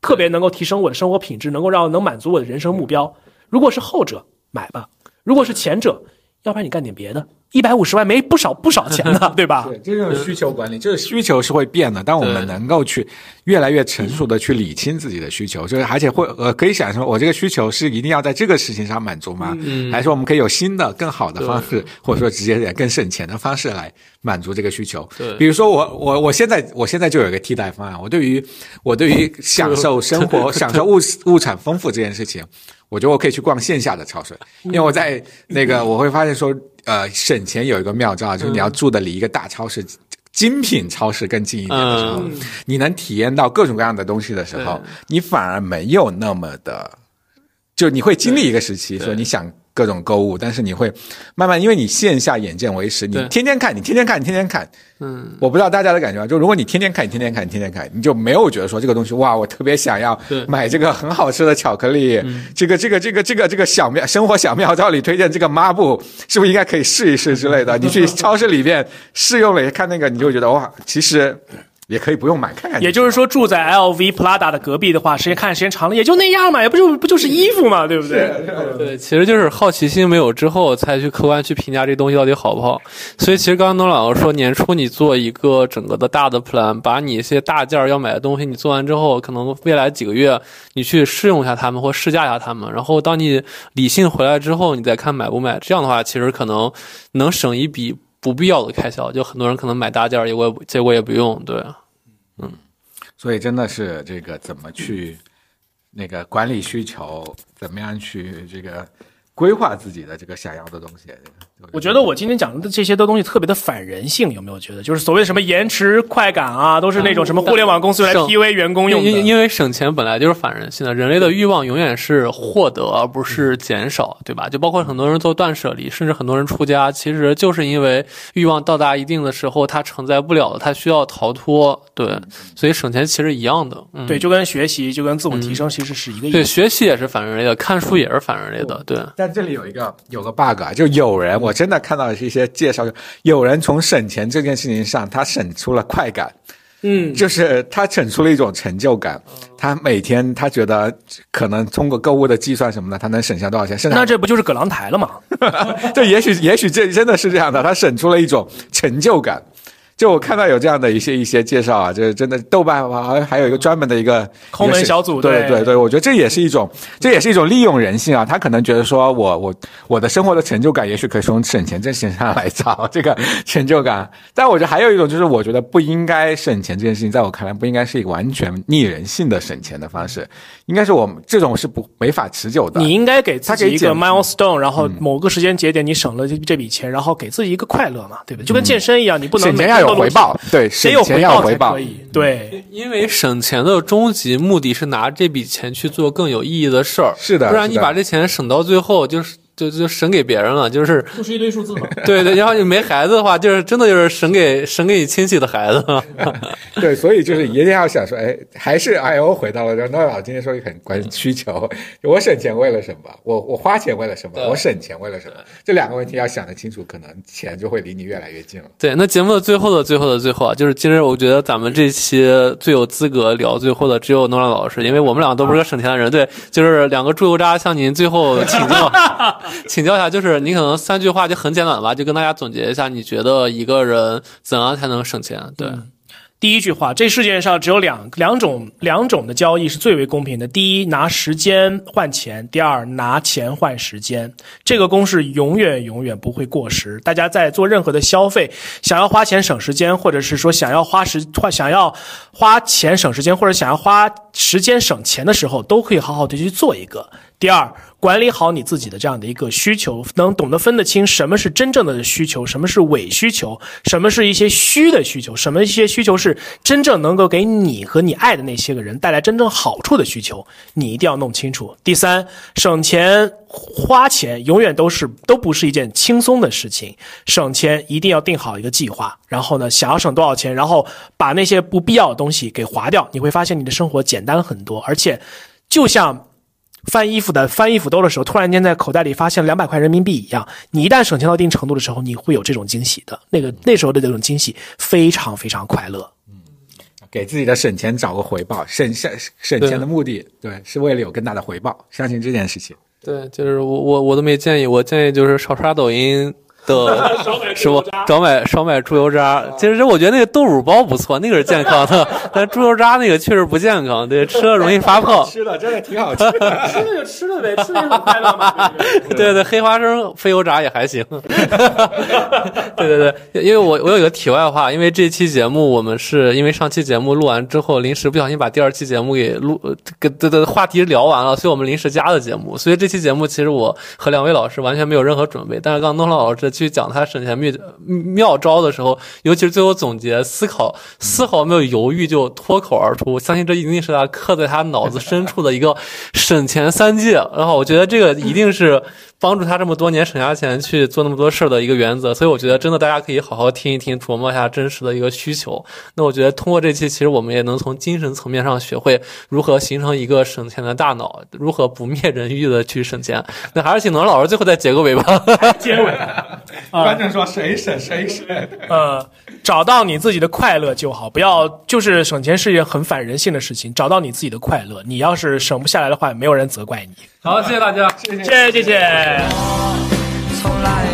A: 特别能够提升我的生活品质，能够让能满足我的人生目标？如果是后者，买吧；如果是前者，要不然你干点别的。一百五十万没不少不少钱呢，对吧？
C: 对，这种需求管理，这个需求是会变的。但我们能够去越来越成熟的去理清自己的需求，就是而且会呃可以想说，我这个需求是一定要在这个事情上满足吗？嗯还是说我们可以有新的更好的方式，或者说直接点更省钱的方式来满足这个需求？
B: 对
C: 比如说我我我现在我现在就有一个替代方案，我对于我对于享受生活、享受物物产丰富这件事情。我觉得我可以去逛线下的超市，因为我在那个我会发现说，呃，省钱有一个妙招，就是你要住的离一个大超市。精品超市更近一点的时候，
B: 嗯。
C: 你能体验到各种各样的东西的时候，你反而没有那么的，就你会经历一个时期，说你想各种购物，但是你会慢慢，因为你线下眼见为实，你天天看，你天天看，你天天看，
B: 嗯，
C: 我不知道大家的感觉啊，就如果你天天看，你天天看，你天天看，你就没有觉得说这个东西哇，我特别想要
B: 对。
C: 买这个很好吃的巧克力，这个这个这个这个这个小妙生活小妙招里推荐这个抹布，是不是应该可以试一试之类的？你去超市里面试用了，看那个，你就会觉得哇，其实也可以不用买，看看。
A: 也就是说，住在 LV、Prada 的隔壁的话，时间看时间长了，也就那样嘛，也不就不就是衣服嘛，对不对？
B: 对，其实就是好奇心没有之后，才去客观去评价这东西到底好不好。所以其实刚刚董老师说，年初你做一个整个的大的 plan，把你一些大件儿要买的东西你做完之后，可能未来几个月你去试用一下它们或试驾一下它们，然后当你理性回来之后，你再看买不买。这样的话，其实可能能省一笔不必要的开销。就很多人可能买大件儿，结果结果也不用，对。
C: 所以真的是这个怎么去那个管理需求，怎么样去这个规划自己的这个想要的东西。
A: 我觉得我今天讲的这些的东西特别的反人性，有没有觉得？就是所谓什么延迟快感啊，都是那种什么互联网公司用来 PUA 员工用的。
B: 因因因为省钱本来就是反人性的，人类的欲望永远是获得而不是减少，对吧？就包括很多人做断舍离，甚至很多人出家，其实就是因为欲望到达一定的时候，它承载不了了，他需要逃脱。对，所以省钱其实一样的。嗯，
A: 对，就跟学习，就跟自我提升，其实是一个意
B: 对，学习也是反人类的，看书也是反人类的。对，
C: 但这里有一个有个 bug 啊，就有人我真的看到一些介绍，有人从省钱这件事情上，他省出了快感。
A: 嗯，
C: 就是他省出了一种成就感，他每天他觉得可能通过购物的计算什么的，他能省下多少钱？
A: 那这不就是葛朗台了吗？
C: 这也许也许这真的是这样的，他省出了一种成就感。就我看到有这样的一些一些介绍啊，就是真的豆瓣好像还有一个专门的一个
A: 抠门小组对
C: 对对对，我觉得这也是一种这也是一种利用人性啊。他可能觉得说我我我的生活的成就感，也许可以从省钱这件事上来找这个成就感。但我觉得还有一种就是，我觉得不应该省钱这件事情，在我看来不应该是一个完全逆人性的省钱的方式，应该是我们这种是不没法持久的。
A: 你应该给自己一个 milestone，然后某个时间节点你省了这这笔钱，然后给自己一个快乐嘛，对不对？就跟健身一样，你不能
C: 省钱要有回报，对，省
A: 得有
C: 钱要回报
A: 报才可。以。对，
B: 因为省钱的终极目的是拿这笔钱去做更有意义的事儿，
C: 是的
B: 不然你把这钱省到最后，就是就就省给别人了，就是
A: 就是一堆数字嘛。
B: 对对，然后你没孩子的话，就是真的就是省给省给你亲戚的孩子。
C: 对，所以就是一定要想说，哎，还是 I O 回到了这诺老今天说一个很关需求，我省钱为了什么？我我花钱为了什么？我省钱为了什么？这两个问题要想得清楚，可能钱就会离你越来越近了。
B: 对，那节目的最后的最后的最后啊，就是今实我觉得咱们这期最有资格聊最后的只有诺兰老师，因为我们两个都不是个省钱的人。对，就是两个猪油渣向您最后请教 请教一下，就是你可能三句话就很简短吧，就跟大家总结一下，你觉得一个人怎样才能省钱？对。
A: 第一句话，这世界上只有两两种两种的交易是最为公平的。第一，拿时间换钱；第二，拿钱换时间。这个公式永远永远不会过时。大家在做任何的消费，想要花钱省时间，或者是说想要花时花想要花钱省时间，或者想要花时间省钱的时候，都可以好好的去做一个。第二，管理好你自己的这样的一个需求，能懂得分得清什么是真正的需求，什么是伪需求，什么是一些虚的需求，什么一些需求是真正能够给你和你爱的那些个人带来真正好处的需求，你一定要弄清楚。第三，省钱花钱永远都是都不是一件轻松的事情，省钱一定要定好一个计划，然后呢，想要省多少钱，然后把那些不必要的东西给划掉，你会发现你的生活简单很多，而且就像。翻衣服的翻衣服兜的时候，突然间在口袋里发现两百块人民币一样。你一旦省钱到一定程度的时候，你会有这种惊喜的。那个那时候的那种惊喜非常非常快乐。
C: 嗯给自己的省钱找个回报，省省省钱的目的，对，是为了有更大的回报。相信这件事情。
B: 对，就是我我我都没建议，我建议就是少刷抖音的是不少买少买猪油渣。其实我觉得那个豆乳包不错，那个是健康的，但猪油渣那个确实不健康，对，吃了容易发胖。
C: 吃的真的挺好 吃的。
A: 吃了就吃了呗，吃了很快乐嘛。
B: 对对，黑花生非油炸也还行。对对对，因为我我有一个题外话，因为这期节目我们是因为上期节目录完之后，临时不小心把第二期节目给录给的的话题聊完了，所以我们临时加的节目。所以这期节目其实我和两位老师完全没有任何准备，但是刚刚东老老师去讲他省钱妙妙招的时候，尤其是最后总结思考，丝毫没有犹豫就脱口而出，相信这一定是他刻在他脑子深处的一个省钱三戒。然后我觉得这个一定是。帮助他这么多年省下钱去做那么多事儿的一个原则，所以我觉得真的大家可以好好听一听，琢磨一下真实的一个需求。那我觉得通过这期，其实我们也能从精神层面上学会如何形成一个省钱的大脑，如何不灭人欲的去省钱。那还是请农老师最后再结个尾吧。
A: 结尾，
C: 观众说谁省谁省。
A: 呃，找到你自己的快乐就好，不要就是省钱是一件很反人性的事情。找到你自己的快乐，你要是省不下来的话，没有人责怪你。
B: 好，谢谢大家，
A: 谢谢谢谢。
D: 从来